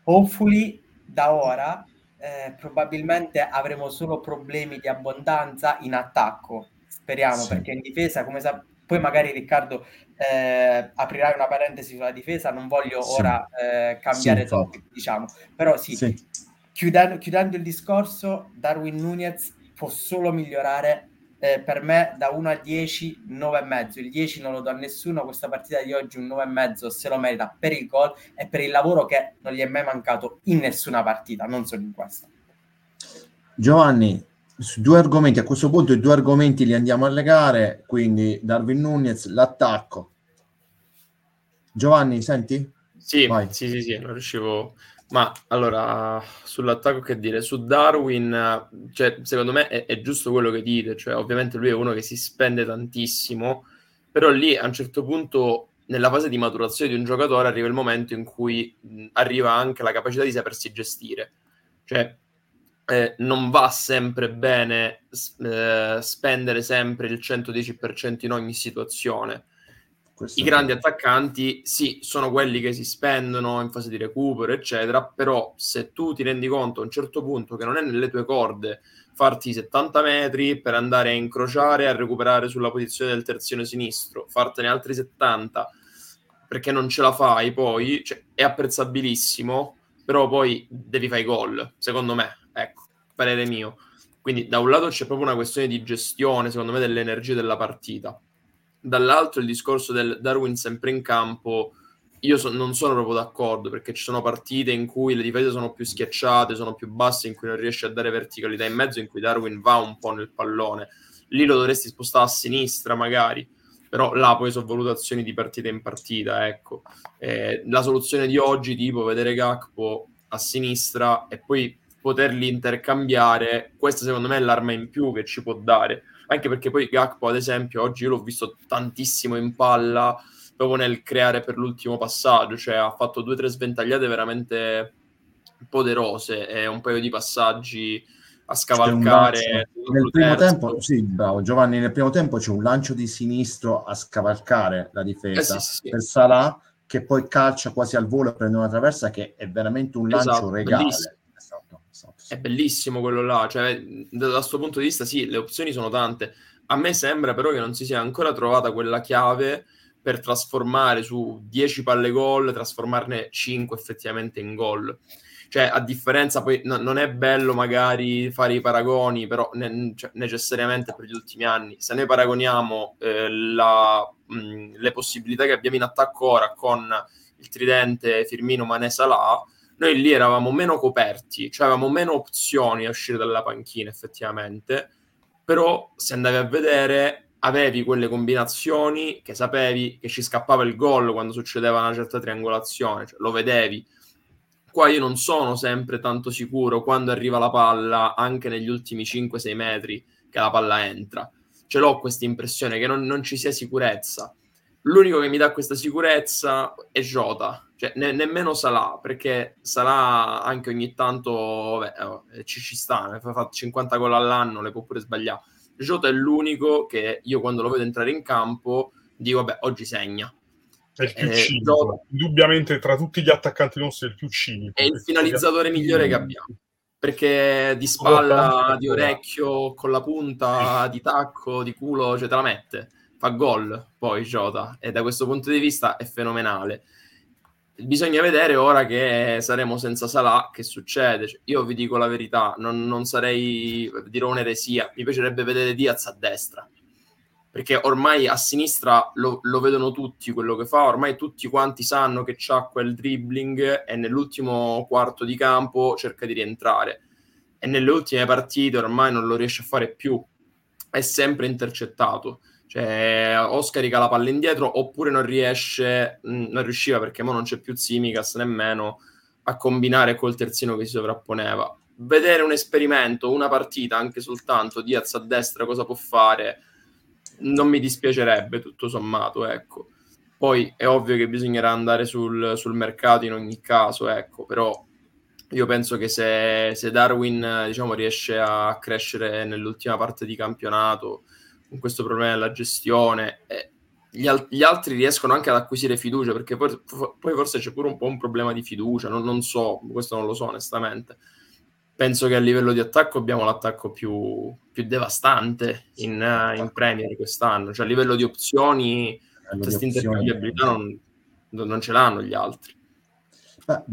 hopefully da ora eh, probabilmente avremo solo problemi di abbondanza in attacco. Speriamo, sì. perché in difesa, come sa- poi magari Riccardo eh, aprirai una parentesi sulla difesa, non voglio sì. ora eh, cambiare sì, topic, diciamo, però sì, sì. Chiudendo, chiudendo, il discorso, Darwin Nunez può solo migliorare. Eh, per me da 1 a 10 9,5 il 10 non lo do a nessuno questa partita di oggi un 9,5 se lo merita per il gol e per il lavoro che non gli è mai mancato in nessuna partita non solo in questa Giovanni su due argomenti a questo punto i due argomenti li andiamo a legare quindi Darwin Nunez l'attacco Giovanni senti? Sì, Vai. sì, sì, sì, non riuscivo ma allora, sull'attacco che dire, su Darwin, cioè, secondo me è, è, giusto quello che dite, cioè ovviamente lui è uno che si spende tantissimo, però lì a un certo punto nella fase di maturazione di un giocatore arriva il momento in cui mh, arriva anche la capacità di sapersi gestire, cioè eh, non va sempre bene eh, spendere sempre il 110% in ogni situazione. Questo I grandi attaccanti, sì, sono quelli che si spendono in fase di recupero, eccetera, però se tu ti rendi conto a un certo punto che non è nelle tue corde farti 70 metri per andare a incrociare a recuperare sulla posizione del terzino sinistro, fartene altri 70 perché non ce la fai poi, cioè, è apprezzabilissimo, però poi devi fare gol, secondo me, ecco, parere mio. Quindi da un lato c'è proprio una questione di gestione, secondo me, delle energie della partita dall'altro il discorso del Darwin sempre in campo, io so, non sono proprio d'accordo perché ci sono partite in cui le difese sono più schiacciate, sono più basse, in cui non riesce a dare verticalità in mezzo, in cui Darwin va un po' nel pallone. Lì lo dovresti spostare a sinistra magari, però là poi sono valutazioni di partita in partita, ecco. Eh, la soluzione di oggi, tipo vedere Gakpo a sinistra e poi poterli intercambiare, questa secondo me è l'arma in più che ci può dare. Anche perché poi Gakpo ad esempio oggi io l'ho visto tantissimo in palla proprio nel creare per l'ultimo passaggio cioè ha fatto due o tre sventagliate veramente poderose e un paio di passaggi a scavalcare nel primo terzo. tempo sì bravo Giovanni nel primo tempo c'è un lancio di sinistro a scavalcare la difesa eh sì, sì, per Salah che poi calcia quasi al volo e prende una traversa che è veramente un lancio esatto, regale. bellissimo è bellissimo quello là, cioè da questo punto di vista sì, le opzioni sono tante. A me sembra però che non si sia ancora trovata quella chiave per trasformare su 10 palle gol, trasformarne 5 effettivamente in gol. Cioè, a differenza, poi no, non è bello magari fare i paragoni, però ne, cioè, necessariamente per gli ultimi anni. Se noi paragoniamo eh, la, mh, le possibilità che abbiamo in attacco ora con il tridente Firmino Manesa là, noi lì eravamo meno coperti, cioè avevamo meno opzioni a uscire dalla panchina effettivamente, però se andavi a vedere avevi quelle combinazioni che sapevi che ci scappava il gol quando succedeva una certa triangolazione, cioè lo vedevi. Qua io non sono sempre tanto sicuro quando arriva la palla, anche negli ultimi 5-6 metri, che la palla entra. Ce l'ho questa impressione che non, non ci sia sicurezza. L'unico che mi dà questa sicurezza è Jota, cioè, ne- nemmeno Salah, perché Salah anche ogni tanto vabbè, eh, ci, ci sta, fa 50 gol all'anno, le può pure sbagliare. Jota è l'unico che io quando lo vedo entrare in campo dico, vabbè, oggi segna. È il più eh, cinico, Jota... indubbiamente tra tutti gli attaccanti nostri è il più cinico. È il finalizzatore migliore che abbiamo perché di spalla, di orecchio, con la punta, di tacco, di culo, cioè te la mette. Fa gol poi Jota e da questo punto di vista è fenomenale. Bisogna vedere ora che saremo senza Salah che succede. Cioè, io vi dico la verità, non, non sarei dirò un'eresia. Mi piacerebbe vedere Diaz a destra perché ormai a sinistra lo, lo, vedono tutti quello che fa, ormai tutti quanti sanno che c'ha quel dribbling e nell'ultimo quarto di campo cerca di rientrare e nelle ultime partite ormai non lo riesce a fare più, è sempre intercettato. Cioè, o scarica la palla indietro oppure non riesce, mh, non riusciva perché ora non c'è più Zimikas nemmeno a combinare col terzino che si sovrapponeva. Vedere un esperimento, una partita anche soltanto Diaz a destra cosa può fare, non mi dispiacerebbe tutto sommato, ecco. Poi è ovvio che bisognerà andare sul, sul mercato in ogni caso, ecco, però io penso che se, se Darwin diciamo, riesce a crescere nell'ultima parte di campionato con questo problema della gestione, eh, gli, al- gli, altri riescono anche ad acquisire fiducia, perché poi, poi, forse c'è pure un po' un problema di fiducia, non, non, so, questo non lo so onestamente. Penso che a livello di attacco abbiamo l'attacco più, più devastante in, uh, in, Premier quest'anno, cioè a livello di opzioni, questa intercambiabilità non, non ce l'hanno gli altri. Beh,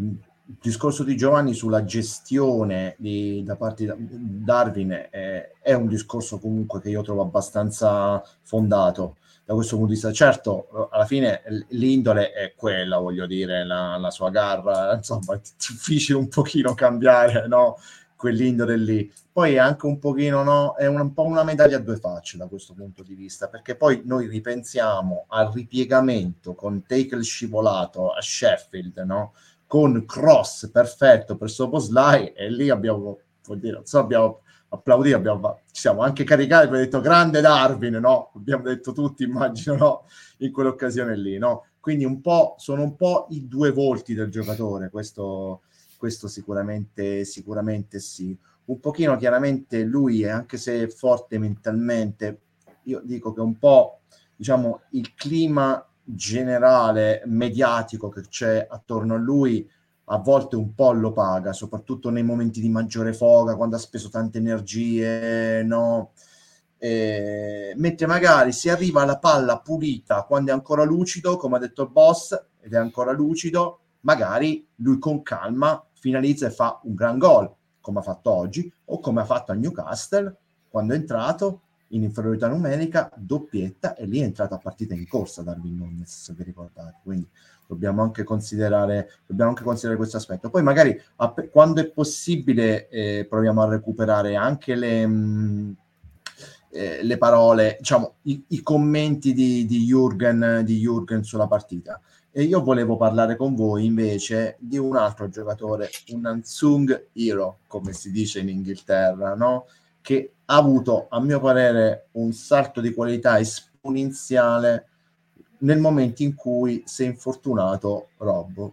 il discorso di Giovanni sulla gestione di, da parte di Darwin è, è, un discorso comunque che io trovo abbastanza fondato da questo punto di vista. Certo, alla fine l'indole è quella, voglio dire, la, la sua garra, insomma, è difficile un pochino cambiare, no? Quell'indole lì. Poi è anche un pochino, no? È un, un po' una medaglia a due facce da questo punto di vista, perché poi noi ripensiamo al ripiegamento con take scivolato a Sheffield, no? Con cross perfetto per Soboslai e lì abbiamo, vuol dire, so, abbiamo applaudito, abbiamo, ci siamo anche caricati, abbiamo detto grande Darwin, no? Abbiamo detto tutti, immagino, no? In quell'occasione lì, no? Quindi un po', sono un po' i due volti del giocatore, questo, questo sicuramente, sicuramente sì. Un pochino chiaramente lui, anche se è forte mentalmente, io dico che un po', diciamo, il clima generale mediatico che c'è attorno a lui a volte un po' lo paga, soprattutto nei momenti di maggiore foga, quando ha speso tante energie, no? Eh, mentre magari si arriva alla palla pulita quando è ancora lucido, come ha detto il boss, ed è ancora lucido, magari lui con calma finalizza e fa un gran gol, come ha fatto oggi, o come ha fatto a Newcastle quando è entrato in inferiorità numerica, doppietta e lì è entrata a partita in corsa Darwin Nunes, se vi ricordate. Quindi dobbiamo anche considerare, dobbiamo anche considerare questo aspetto. Poi magari a, quando è possibile eh, proviamo a recuperare anche le, mh, mm, eh, le parole, diciamo, i, i commenti di, di, Jürgen, di Jürgen sulla partita. E io volevo parlare con voi invece di un altro giocatore, un Unsung Hero, come si dice in Inghilterra, no? che ha avuto, a mio parere, un salto di qualità esponenziale nel momento in cui si è infortunato Rob.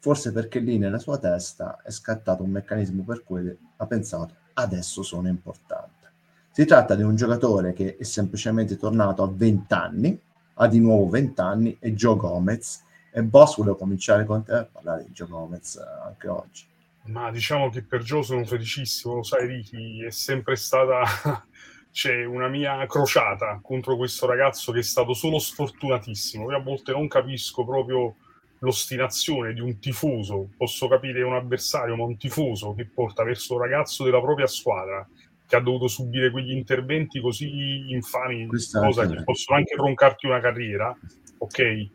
Forse perché lì nella sua testa è scattato un meccanismo per cui ha pensato adesso sono importante. Si tratta di un giocatore che è semplicemente tornato a 20 anni, ha di nuovo 20 anni, è Joe Gomez. E Boss, volevo cominciare con te a parlare di Joe Gomez anche oggi. Ma diciamo che per Joe sono felicissimo, lo sai Ricky, è sempre stata c'è una mia crociata contro questo ragazzo che è stato solo sfortunatissimo. Io a volte non capisco proprio l'ostinazione di un tifoso, posso capire un avversario, ma un tifoso che porta verso un ragazzo della propria squadra che ha dovuto subire quegli interventi così infami, cosa che possono anche troncarti una carriera, ok?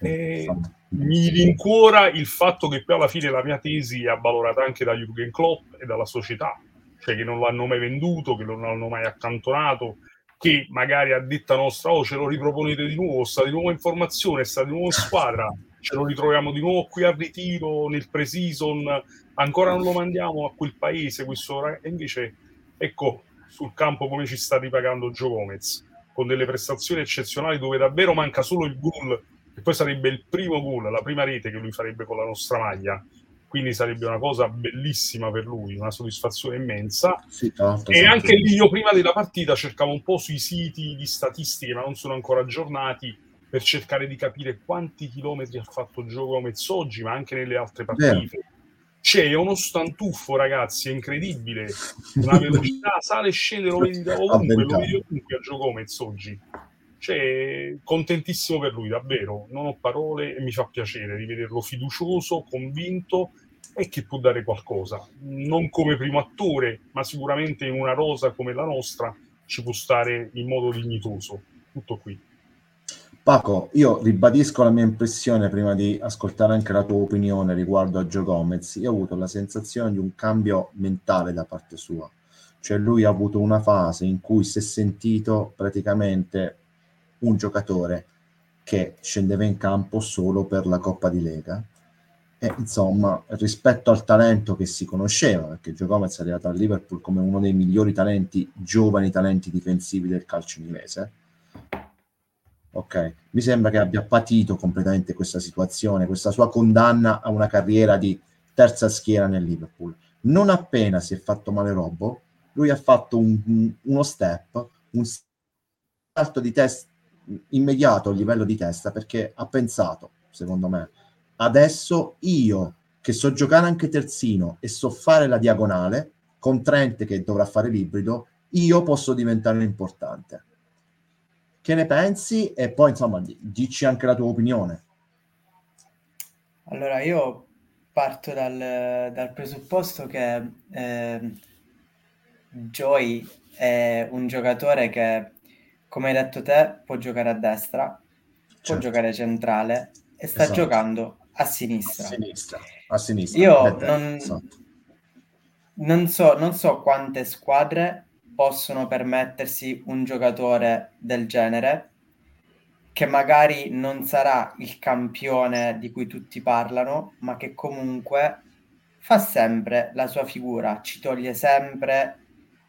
E mi rincuora il fatto che poi alla fine la mia tesi è avvalorata anche da Jürgen Klopp e dalla società, cioè che non l'hanno mai venduto, che non l'hanno mai accantonato, che magari a detta nostra, oh ce lo riproponete di nuovo, sta di nuovo in formazione, sta di nuovo in squadra, ce lo ritroviamo di nuovo qui a ritiro nel pre-season, ancora non lo mandiamo a quel paese, questo e invece ecco sul campo come ci sta ripagando Gio Gomez, con delle prestazioni eccezionali dove davvero manca solo il gol e poi sarebbe il primo gol, la prima rete che lui farebbe con la nostra maglia. Quindi sarebbe una cosa bellissima per lui, una soddisfazione immensa. Sì, tanto, e anche lì io prima della partita cercavo un po' sui siti di statistiche, ma non sono ancora aggiornati, per cercare di capire quanti chilometri ha fatto Gio Gomez oggi, ma anche nelle altre partite. Vero. C'è uno stantuffo, ragazzi, è incredibile. Una velocità sale e scende, lo vedi da ovunque, lo vedi ovunque a Gio Gomez oggi. Cioè, contentissimo per lui, davvero. Non ho parole e mi fa piacere rivederlo fiducioso, convinto e che può dare qualcosa. Non come primo attore, ma sicuramente in una rosa come la nostra ci può stare in modo dignitoso. Tutto qui. Paco, io ribadisco la mia impressione prima di ascoltare anche la tua opinione riguardo a Gio Gomez. Io ho avuto la sensazione di un cambio mentale da parte sua. Cioè lui ha avuto una fase in cui si è sentito praticamente un giocatore che scendeva in campo solo per la Coppa di Lega. E insomma, rispetto al talento che si conosceva, perché Gio Gomez è arrivato al Liverpool come uno dei migliori talenti, giovani talenti difensivi del calcio inglese. Ok, mi sembra che abbia patito completamente questa situazione, questa sua condanna a una carriera di terza schiera nel Liverpool. Non appena si è fatto male Robbo, lui ha fatto un, uno step, un salto di testa immediato a livello di testa perché ha pensato, secondo me, adesso io che so giocare anche terzino e so fare la diagonale, con Trent che dovrà fare l'ibrido, io posso diventare importante. Che ne pensi? E poi, insomma, dici anche la tua opinione. Allora, io parto dal, dal presupposto che eh, Joy è un giocatore che, come hai detto te, può giocare a destra, certo. può giocare centrale e sta esatto. giocando a sinistra. A sinistra. A sinistra. Io non, esatto. non, so, non so quante squadre possono permettersi un giocatore del genere che magari non sarà il campione di cui tutti parlano, ma che comunque fa sempre la sua figura, ci toglie sempre,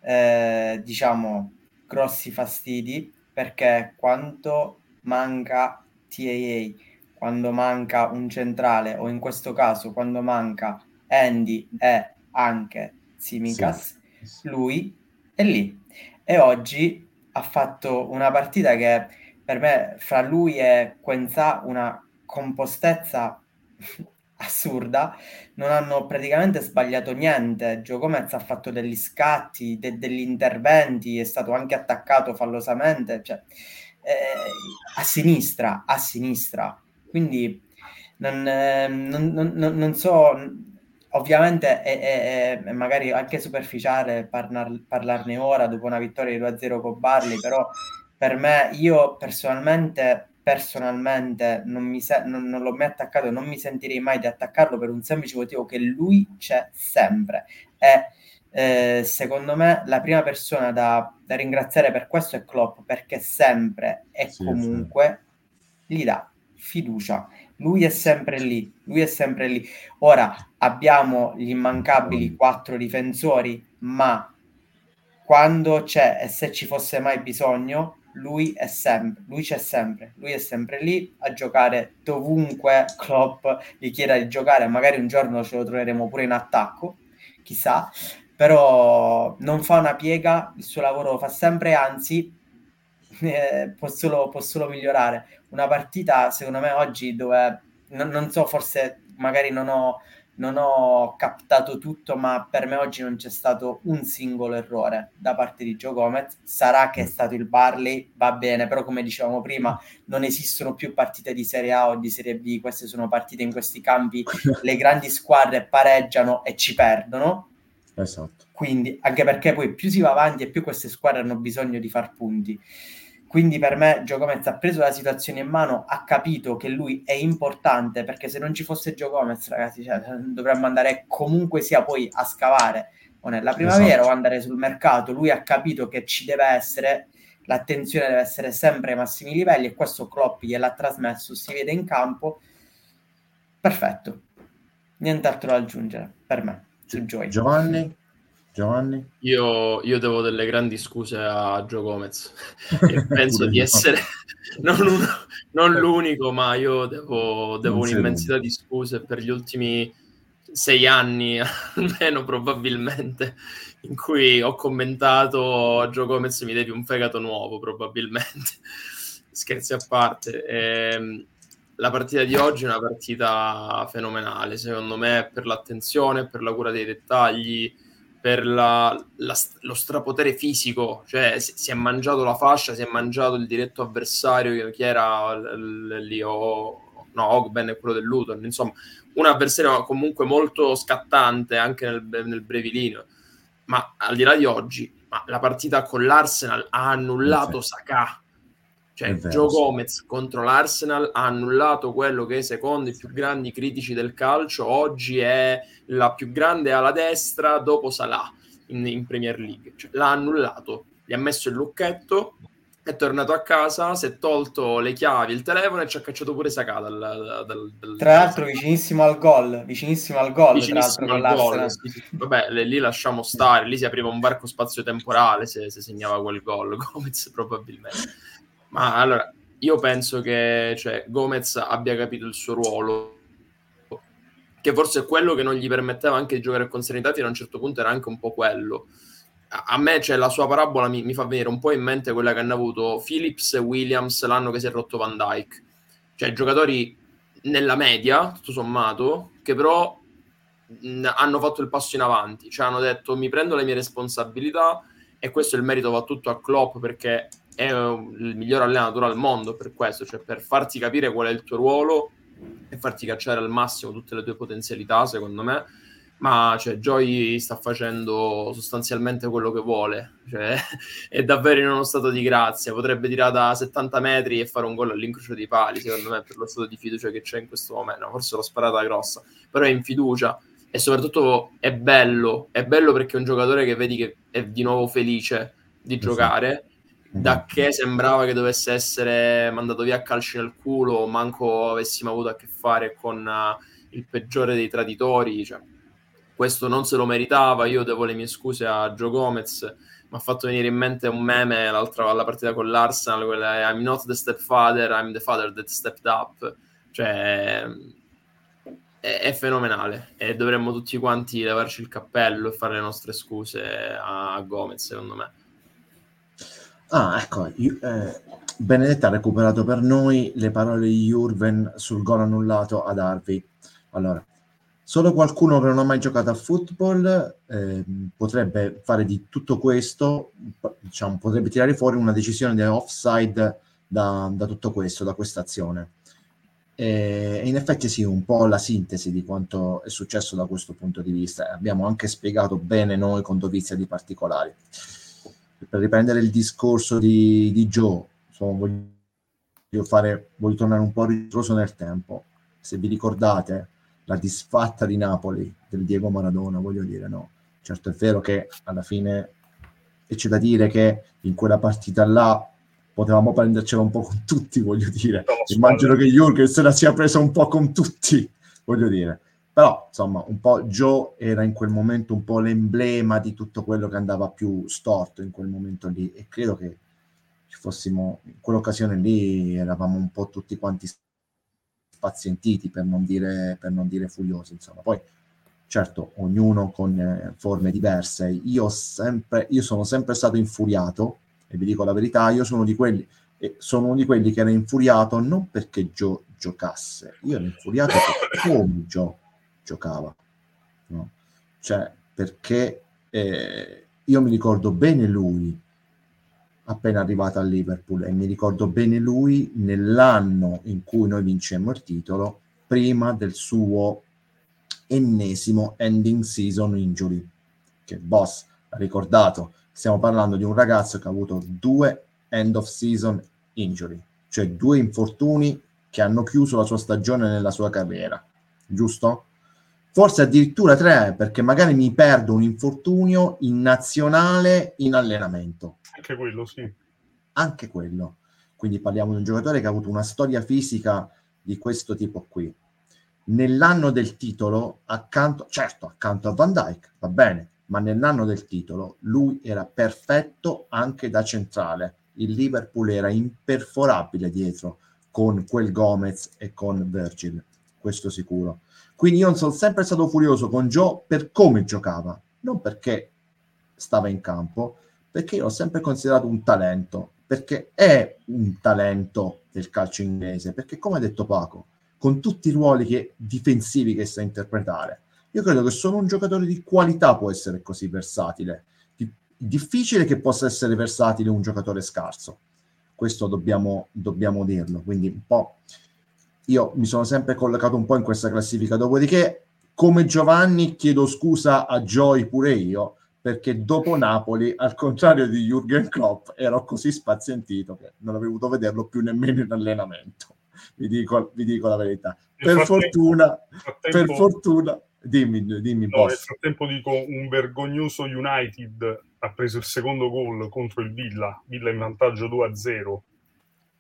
eh, diciamo, grossi fastidi, perché quanto manca TAA, quando manca un centrale, o in questo caso quando manca Andy e anche Simikas, sì. lui è lì. E oggi ha fatto una partita che per me fra lui e Quenza una compostezza assurda, non hanno praticamente sbagliato niente. Gio Gomez ha fatto degli scatti, de- degli interventi, è stato anche attaccato fallosamente, cioè, eh, a sinistra, a sinistra. Quindi non, eh, non, non, non so, ovviamente è, è, è, magari anche superficiale parlar, parlarne ora dopo una vittoria di 2-0 con Barley, però per me, io personalmente, personalmente non, mi se- non, non l'ho mai attaccato, non mi sentirei mai di attaccarlo per un semplice motivo che lui c'è sempre. E eh, secondo me la prima persona da, da, ringraziare per questo è Klopp, perché sempre e sì, comunque sì. gli dà fiducia. Lui è sempre lì, lui è sempre lì. Ora abbiamo gli immancabili quattro difensori, ma quando c'è e se ci fosse mai bisogno, lui è sempre, lui c'è sempre, lui è sempre lì a giocare dovunque Klopp gli chieda di giocare, magari un giorno ce lo troveremo pure in attacco, chissà, però non fa una piega, il suo lavoro lo fa sempre, anzi eh, può, solo, può solo migliorare. Una partita secondo me oggi dove non, non so, forse magari non ho non ho captato tutto, ma per me oggi non c'è stato un singolo errore da parte di Joe Gomez. Sarà che è stato il Barley, va bene, però come dicevamo prima, non esistono più partite di Serie A o di Serie B, queste sono partite in questi campi, le grandi squadre pareggiano e ci perdono. Esatto. Quindi, anche perché poi più si va avanti e più queste squadre hanno bisogno di far punti. Quindi per me Gio Gomez ha preso la situazione in mano, ha capito che lui è importante perché se non ci fosse Gio Gomez, ragazzi, cioè, dovremmo andare comunque sia poi a scavare o nella primavera esatto. o andare sul mercato. Lui ha capito che ci deve essere, l'attenzione deve essere sempre ai massimi livelli e questo Klopp gliel'ha trasmesso, si vede in campo. Perfetto, nient'altro da aggiungere per me su Joy. Giovanni? Giovanni? Io, io, devo delle grandi scuse a Gio Gomez penso di essere non, uno, non, l'unico, ma io devo, devo un'immensità di scuse per gli ultimi sei anni, almeno probabilmente, in cui ho commentato a Gio Gomez mi devi un fegato nuovo, probabilmente. Scherzi a parte. Eh, la partita di oggi è una partita fenomenale, secondo me, per l'attenzione, per la cura dei dettagli per la, la, lo strapotere fisico, cioè si, si, è mangiato la fascia, si è mangiato il diretto avversario che era lì, o, no, Ogben e quello del Luton, insomma, un avversario comunque molto scattante anche nel, nel brevilineo, ma al di là di oggi, la partita con l'Arsenal ha annullato Saka, cioè, Joe Gomez contro l'Arsenal ha annullato quello che secondo i più grandi critici del calcio oggi è la più grande ala destra dopo Salah in, in Premier League. Cioè, l'ha annullato, gli ha messo il lucchetto, è tornato a casa, si è tolto le chiavi, il telefono e ci ha cacciato pure Saka dal, dal, dal, Tra l'altro vicinissimo al gol, vicinissimo al gol, vicinissimo al gol. Sì, Vabbè, lì lasciamo stare, lì si apriva un varco spazio-temporale se, se segnava quel gol, Gomez probabilmente. Ma allora, io penso che cioè, Gomez abbia capito il suo ruolo. che forse quello che non gli permetteva anche di giocare con serenità a un certo punto era anche un po' quello. A, a me, cioè, la sua parabola mi, mi, fa venire un po' in mente quella che hanno avuto Phillips e Williams l'anno che si è rotto Van Dyke. Cioè, giocatori nella media, tutto sommato, che però mh, hanno fatto il passo in avanti. Cioè, hanno detto, mi prendo le mie responsabilità e questo il merito va tutto a Klopp perché è il miglior allenatore al mondo per questo, cioè per farti capire qual è il tuo ruolo e farti cacciare al massimo tutte le tue potenzialità, secondo me. Ma cioè, Joy sta facendo sostanzialmente quello che vuole, cioè, è davvero in uno stato di grazia. Potrebbe tirare da 70 metri e fare un gol all'incrocio dei pali, secondo me, per lo stato di fiducia che c'è in questo momento. Forse l'ho sparata grossa, però è in fiducia e soprattutto è bello. È bello perché è un giocatore che vedi che è di nuovo felice di esatto. giocare da che sembrava che dovesse essere mandato via a calci nel culo, manco avessimo avuto a che fare con uh, il peggiore dei traditori. Cioè, questo non se lo meritava. Io devo le mie scuse a Joe Gomez. Mi ha fatto venire in mente un meme l'altra alla partita con l'Arsenal, quella è I'm not the stepfather, I'm the father that stepped up. Cioè, è, è, fenomenale e dovremmo tutti quanti levarci il cappello e fare le nostre scuse a, a Gomez, secondo me. Ah, ecco, io, eh, Benedetta ha recuperato per noi le parole di Jurven sul gol annullato ad Harvey. Allora, solo qualcuno che non ha mai giocato a football eh, potrebbe fare di tutto questo, diciamo, potrebbe tirare fuori una decisione di offside da, da tutto questo, da questa azione. E in effetti sì, un po' la sintesi di quanto è successo da questo punto di vista. Abbiamo anche spiegato bene noi con dovizia di particolari per riprendere il discorso di, di Joe, insomma, voglio, fare, voglio tornare un po' ritroso nel tempo. Se vi ricordate la disfatta di Napoli del Diego Maradona, voglio dire, no. Certo è vero che alla fine e c'è da dire che in quella partita là potevamo prendercela un po' con tutti, voglio dire. Immagino che Jürgen se la sia presa un po' con tutti, voglio dire. Però, insomma, un po' Joe era in quel momento un po' l'emblema di tutto quello che andava più storto in quel momento lì e credo che ci fossimo, in quell'occasione lì eravamo un po' tutti quanti spazientiti per non dire, per non dire furiosi, insomma. Poi, certo, ognuno con eh, forme diverse. Io, sempre, io sono sempre stato infuriato, e vi dico la verità, io sono di quelli, e sono uno di quelli che era infuriato non perché Joe giocasse, io ero infuriato per come Joe giocava. No? Cioè, perché eh, io mi ricordo bene lui appena arrivato a Liverpool e mi ricordo bene lui nell'anno in cui noi vincemmo il titolo, prima del suo ennesimo ending season injury. Che boss ha ricordato, stiamo parlando di un ragazzo che ha avuto due end of season injury, cioè due infortuni che hanno chiuso la sua stagione nella sua carriera, giusto? Forse addirittura tre, perché magari mi perdo un infortunio in nazionale in allenamento. Anche quello, sì. Anche quello. Quindi parliamo di un giocatore che ha avuto una storia fisica di questo tipo qui. Nell'anno del titolo, accanto, certo, accanto a Van Dyke, va bene, ma nell'anno del titolo lui era perfetto anche da centrale. Il Liverpool era imperforabile dietro con quel Gomez e con Virgil, questo sicuro quindi io sono sempre stato furioso con Joe per come giocava, non perché stava in campo, perché io l'ho sempre considerato un talento, perché è un talento del calcio inglese, perché come ha detto Paco, con tutti i ruoli che, difensivi che sa interpretare, io credo che solo un giocatore di qualità può essere così versatile. difficile che possa essere versatile un giocatore scarso. Questo dobbiamo, dobbiamo dirlo. Quindi un po' io mi sono sempre collocato un po' in questa classifica. Dopodiché, come Giovanni, chiedo scusa a Joy pure io, perché dopo Napoli, al contrario di Jürgen Klopp, ero così spazientito che non avevo voluto vederlo più nemmeno in allenamento. Vi dico, vi dico la verità. Per frattempo, fortuna, per fortuna, dimmi, dimmi. No, nel frattempo dico un vergognoso United ha preso il secondo gol contro il Villa, Villa in vantaggio 2-0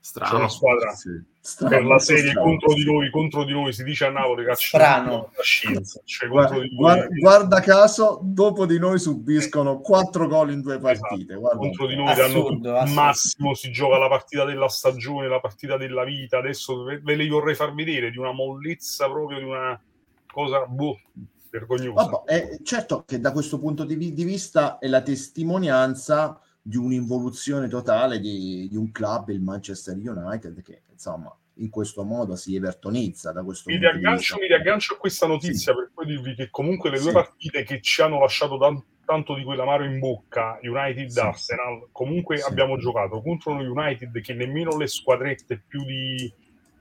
Strano. C'è una squadra sì. Strano, per la serie strano, contro di noi, contro di noi si dice a Napoli che Strano. la scienza. Cioè, guarda, guarda, guarda, caso, dopo di noi subiscono quattro gol in due esatto. partite. Esatto. Contro di noi assurdo, danno massimo, si gioca la partita della stagione, la partita della vita. Adesso ve, ve le vorrei far vedere di una mollezza proprio di una cosa boh, vergognosa. Vabbè, eh, certo che da questo punto di, di, vista è la testimonianza di un'involuzione totale di, di, un club, il Manchester United, che insomma in questo modo si evertonizza da questo mi punto riaggancio, di vista. Mi riaggancio a questa notizia sì. per poi dirvi che comunque le due sì. partite che ci hanno lasciato tanto, tanto di quell'amaro in bocca, United sì. Arsenal, comunque abbiamo giocato contro uno United che nemmeno le squadrette più di,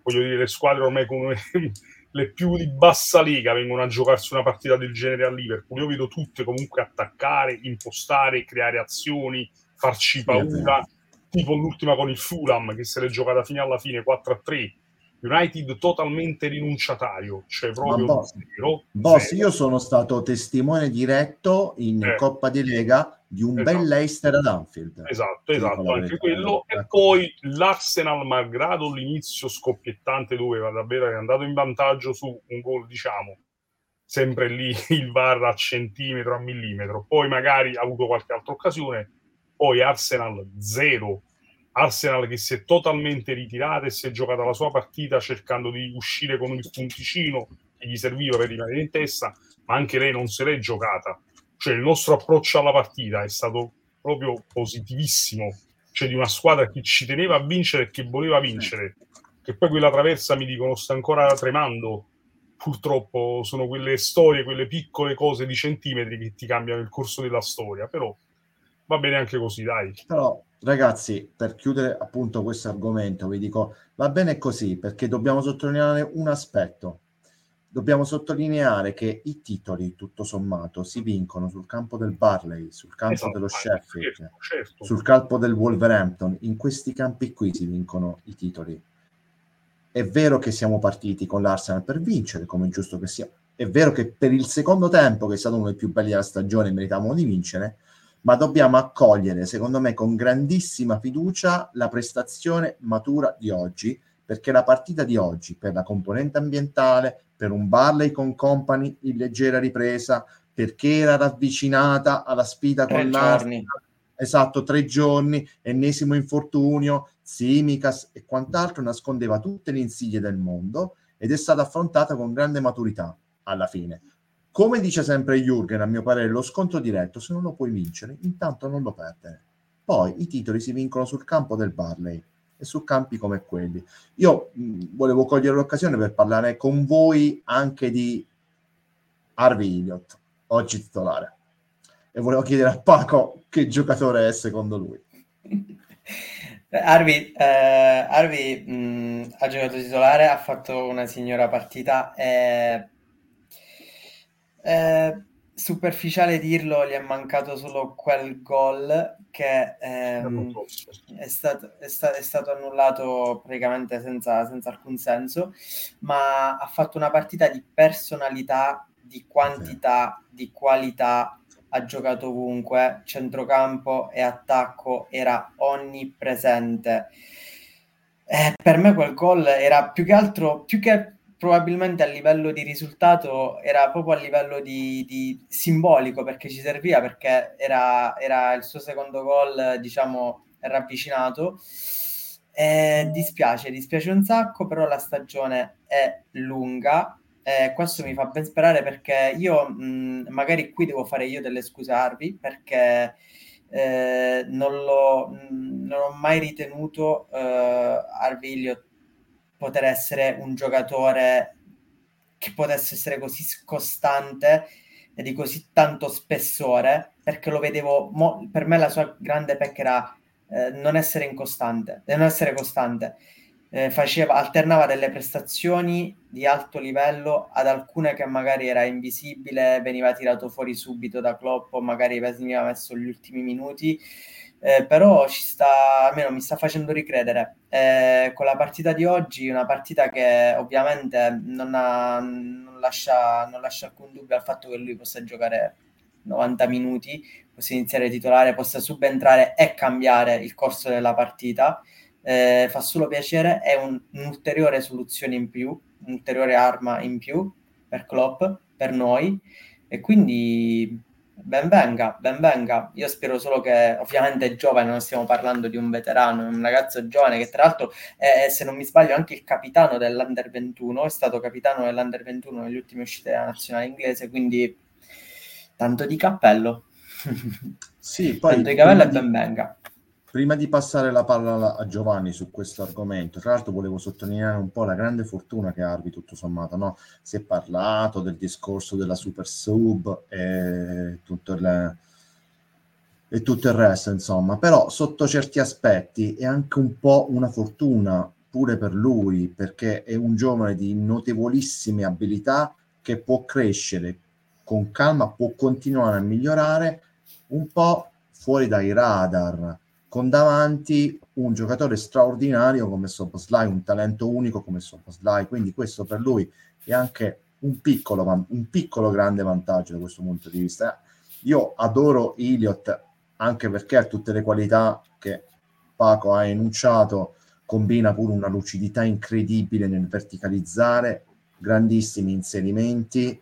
voglio dire, le squadre ormai come le più di bassa lega vengono a giocarsi una partita del genere a Liverpool. Io vedo tutte comunque attaccare, impostare, creare azioni, farci paura, tipo l'ultima con il Fulham che se l'è giocata fino alla fine 4-3. United totalmente rinunciatario, cioè proprio boss, zero, boss zero. io sono stato testimone diretto in eh. Coppa di Lega di un esatto. bel Leicester ad Anfield. Esatto, esatto, anche quello. E poi l'Arsenal, malgrado l'inizio scoppiettante dove davvero è andato in vantaggio su un gol, diciamo, sempre lì il VAR a centimetro, a millimetro. Poi magari ha avuto qualche altra occasione. Poi Arsenal zero. Arsenal che si è totalmente ritirata e si è giocata la sua partita cercando di uscire con il punticino che gli serviva per rimanere in testa, ma anche lei non se l'è giocata. Cioè il nostro approccio alla partita è stato proprio positivissimo, cioè di una squadra che ci teneva a vincere e che voleva vincere, che poi quella traversa mi dicono sta ancora tremando, purtroppo sono quelle storie, quelle piccole cose di centimetri che ti cambiano il corso della storia, però va bene anche così, dai. Però ragazzi, per chiudere appunto questo argomento, vi dico, va bene così perché dobbiamo sottolineare un aspetto dobbiamo sottolineare che i titoli, tutto sommato, si vincono sul campo del Barley, sul campo esatto, dello Sheffield, certo, certo. sul campo del Wolverhampton. In questi campi qui si vincono i titoli. È vero che siamo partiti con l'Arsenal per vincere, come è giusto che sia. È vero che per il secondo tempo, che è stato uno dei più belli della stagione, meritavamo di vincere, ma dobbiamo accogliere, secondo me, con grandissima fiducia la prestazione matura di oggi, perché la partita di oggi, per la componente ambientale, per un Barley con Company in leggera ripresa, perché era ravvicinata alla sfida tre con l'Arsenal. Esatto, tre giorni, ennesimo infortunio, Simicas e quant'altro nascondeva tutte le insidie del mondo ed è stata affrontata con grande maturità alla fine. Come dice sempre Jürgen, a mio parere, lo scontro diretto, se non lo puoi vincere, intanto non lo perdere. Poi i titoli si vincono sul campo del Barley e su campi come quelli. Io mh, volevo cogliere l'occasione per parlare con voi anche di Harvey Elliott, oggi titolare. E volevo chiedere a Paco che giocatore è secondo lui. Harvey, eh, Harvey mh, ha giocato titolare, ha fatto una signora partita. Eh, eh, superficiale dirlo, gli è mancato solo quel gol che ehm, è, stato, è, sta- è, stato, annullato praticamente senza, senza, alcun senso, ma ha fatto una partita di personalità, di quantità, di qualità, ha giocato ovunque, centrocampo e attacco era onnipresente. Eh, per me quel gol era più che altro, più che probabilmente a livello di risultato era proprio a livello di, di simbolico perché ci serviva perché era, era il suo secondo gol diciamo ravvicinato. Eh, dispiace, dispiace un sacco però la stagione è lunga. Eh, questo mi fa ben sperare perché io mh, magari qui devo fare io delle scuse a Harvey perché eh, non, lo, mh, non ho mai ritenuto eh, Harvey Elliott poter essere un giocatore che potesse essere così costante e di così tanto spessore, perché lo vedevo, mo- per me la sua grande pecca era eh, non essere incostante, non essere costante. Eh, faceva, alternava delle prestazioni di alto livello ad alcune che magari era invisibile, veniva tirato fuori subito da Klopp magari veniva messo gli ultimi minuti eh, però ci sta, almeno mi sta facendo ricredere. Eh, con la partita di oggi, una partita che ovviamente non, ha, non, lascia, non lascia alcun dubbio al fatto che lui possa giocare 90 minuti, possa iniziare titolare, possa subentrare e cambiare il corso della partita. Eh, fa solo piacere, è un, un'ulteriore soluzione in più, un'ulteriore arma in più per Klopp, per noi, e quindi Ben venga, ben venga. Io spero solo che, ovviamente, è giovane, non stiamo parlando di un veterano, un ragazzo giovane che, tra l'altro, è, se non mi sbaglio, anche il capitano dell'Under 21, è stato capitano dell'Under 21 negli ultimi uscite della nazionale inglese, quindi tanto di cappello. Sì, poi tanto di cappello e ben venga. Prima di passare la palla a Giovanni su questo argomento, tra l'altro volevo sottolineare un po' la grande fortuna che ha Arvi tutto sommato, no? Si è parlato del discorso della super sub e tutto il, e tutto il resto, insomma, però sotto certi aspetti è anche un po' una fortuna pure per lui, perché è un giovane di notevolissime abilità che può crescere con calma, può continuare a migliorare un po' fuori dai radar con davanti un giocatore straordinario come Soboslai, un talento unico come Soboslai, quindi questo per lui è anche un piccolo, un piccolo grande vantaggio da questo punto di vista. Io adoro Iliot anche perché ha tutte le qualità che Paco ha enunciato, combina pure una lucidità incredibile nel verticalizzare, grandissimi inserimenti,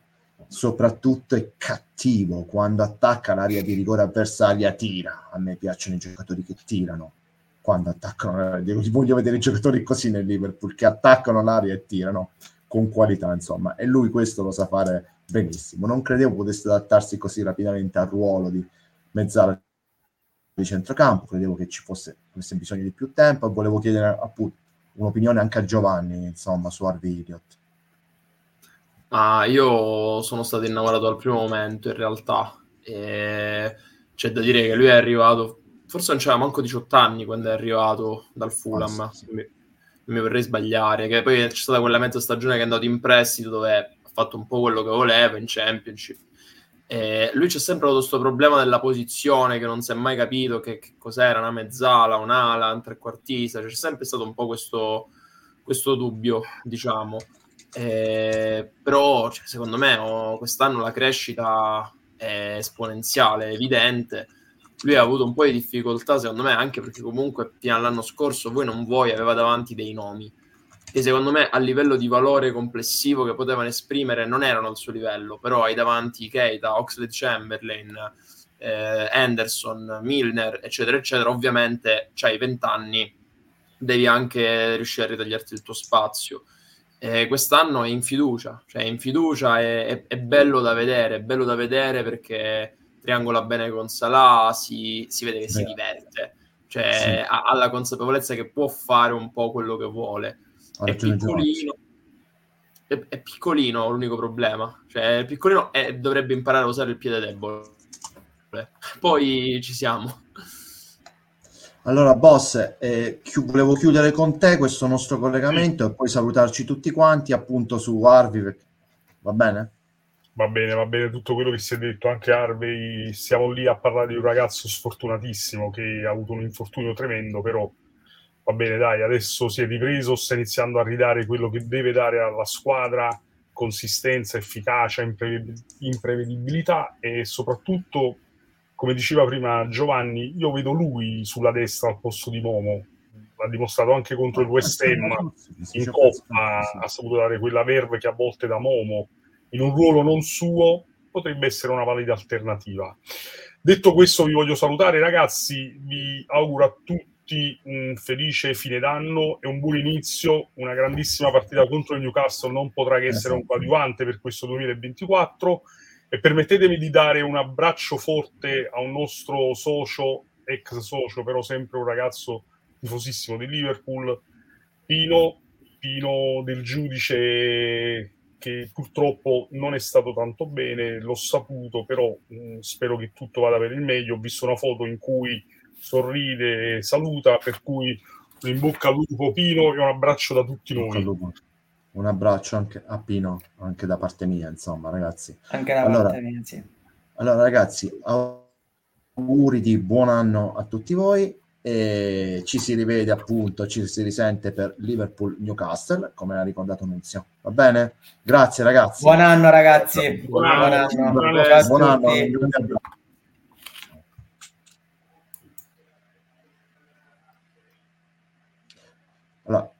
soprattutto è cattivo. Quando attacca l'area di rigore avversaria tira. A me piacciono i giocatori che tirano. Quando attaccano voglio vedere i giocatori così nel Liverpool che attaccano l'area e tirano con qualità insomma. E lui questo lo sa fare benissimo. Non credevo potesse adattarsi così rapidamente al ruolo di mezzala di centrocampo. Credevo che ci fosse avesse bisogno di più tempo. E volevo chiedere appunto un'opinione anche a Giovanni insomma su Harvey Idiot Ah, io sono stato innamorato dal primo momento in realtà. E c'è da dire che lui è arrivato, forse non c'era manco 18 anni quando è arrivato dal Fulham. Oh, sì, sì. Mi, mi, vorrei sbagliare. Che poi c'è stata quella mezza stagione che è andato in prestito dove ha fatto un po' quello che voleva in Championship. E lui c'è sempre avuto questo problema della posizione che non si è mai capito che, che cos'era una mezzala, un'ala, un trequartista. C'è sempre stato un po' questo, questo dubbio, diciamo. Eh, però cioè, secondo me oh, quest'anno la crescita è esponenziale, evidente. Lui ha avuto un po' di difficoltà, secondo me, anche perché comunque fino all'anno scorso voi non vuoi, aveva davanti dei nomi che secondo me a livello di valore complessivo che potevano esprimere non erano al suo livello, però hai davanti Keita, Oxlade Chamberlain, eh, Anderson, Milner, eccetera, eccetera. Ovviamente c'hai 20 anni, devi anche riuscire a ritagliarti il tuo spazio eh, quest'anno è in fiducia, cioè in fiducia, è, è, è, bello da vedere, è bello da vedere perché triangola bene con Salah, si, si vede che si diverte, cioè sì. ha, ha, la consapevolezza che può fare un po' quello che vuole. È piccolino, è, è, piccolino l'unico problema, cioè è piccolino e dovrebbe imparare a usare il piede debole. Poi ci siamo. Allora, boss, eh, chi- volevo chiudere con te questo nostro collegamento e poi salutarci tutti quanti appunto su Harvey. Va bene? Va bene, va bene tutto quello che si è detto. Anche Harvey, siamo lì a parlare di un ragazzo sfortunatissimo che ha avuto un infortunio tremendo, però va bene, dai, adesso si è ripreso, sta iniziando a ridare quello che deve dare alla squadra, consistenza, efficacia, imprev- imprevedibilità e soprattutto come diceva prima Giovanni, io vedo lui sulla destra al posto di Momo. L'ha dimostrato anche contro il West Ham in Coppa, ha saputo dare quella verve che a volte da Momo in un ruolo non suo potrebbe essere una valida alternativa. Detto questo, vi voglio salutare, ragazzi. Vi auguro a tutti un felice fine d'anno e un buon inizio. Una grandissima partita contro il Newcastle non potrà che essere un esatto. coadiuvante per questo 2024 e permettetemi di dare un abbraccio forte a un nostro socio, ex socio, però sempre un ragazzo tifosissimo di Liverpool, Pino, Pino del giudice che purtroppo non è stato tanto bene, l'ho saputo, però mh, mm, spero che tutto vada per il meglio. Ho visto una foto in cui sorride e saluta, per cui in bocca al lupo Pino e un abbraccio da tutti noi un abbraccio anche a Pino, anche da parte mia, insomma, ragazzi. Anche da allora, parte mia, sì. Allora, ragazzi, auguri di buon anno a tutti voi e ci si rivede appunto, ci si risente per Liverpool Newcastle, come ha ricordato Nunzio. Va bene? Grazie ragazzi. Buon anno ragazzi. Buon, buon anno. Buon anno. Buon anno. Buon anno. Allora,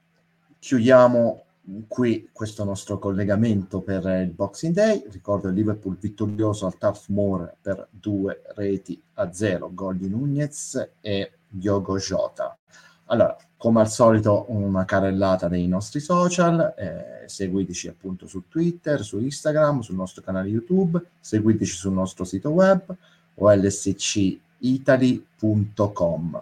chiudiamo qui questo nostro collegamento per il Boxing Day. Ricordo il Liverpool vittorioso al Turf Moor per due reti a zero, gol di Nunez e Diogo Jota. Allora, come al solito, una carellata dei nostri social, eh, seguiteci appunto su Twitter, su Instagram, sul nostro canale YouTube, seguiteci sul nostro sito web olscitaly.com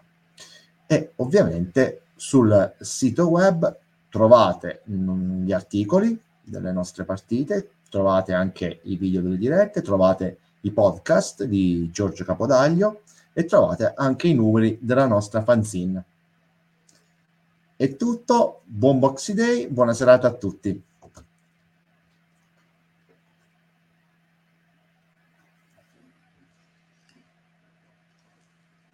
e ovviamente sul sito web trovate gli articoli delle nostre partite, trovate anche i video delle dirette, trovate i podcast di Giorgio Capodaglio e trovate anche i numeri della nostra fanzine. È tutto, buon Boxy Day, buona serata a tutti.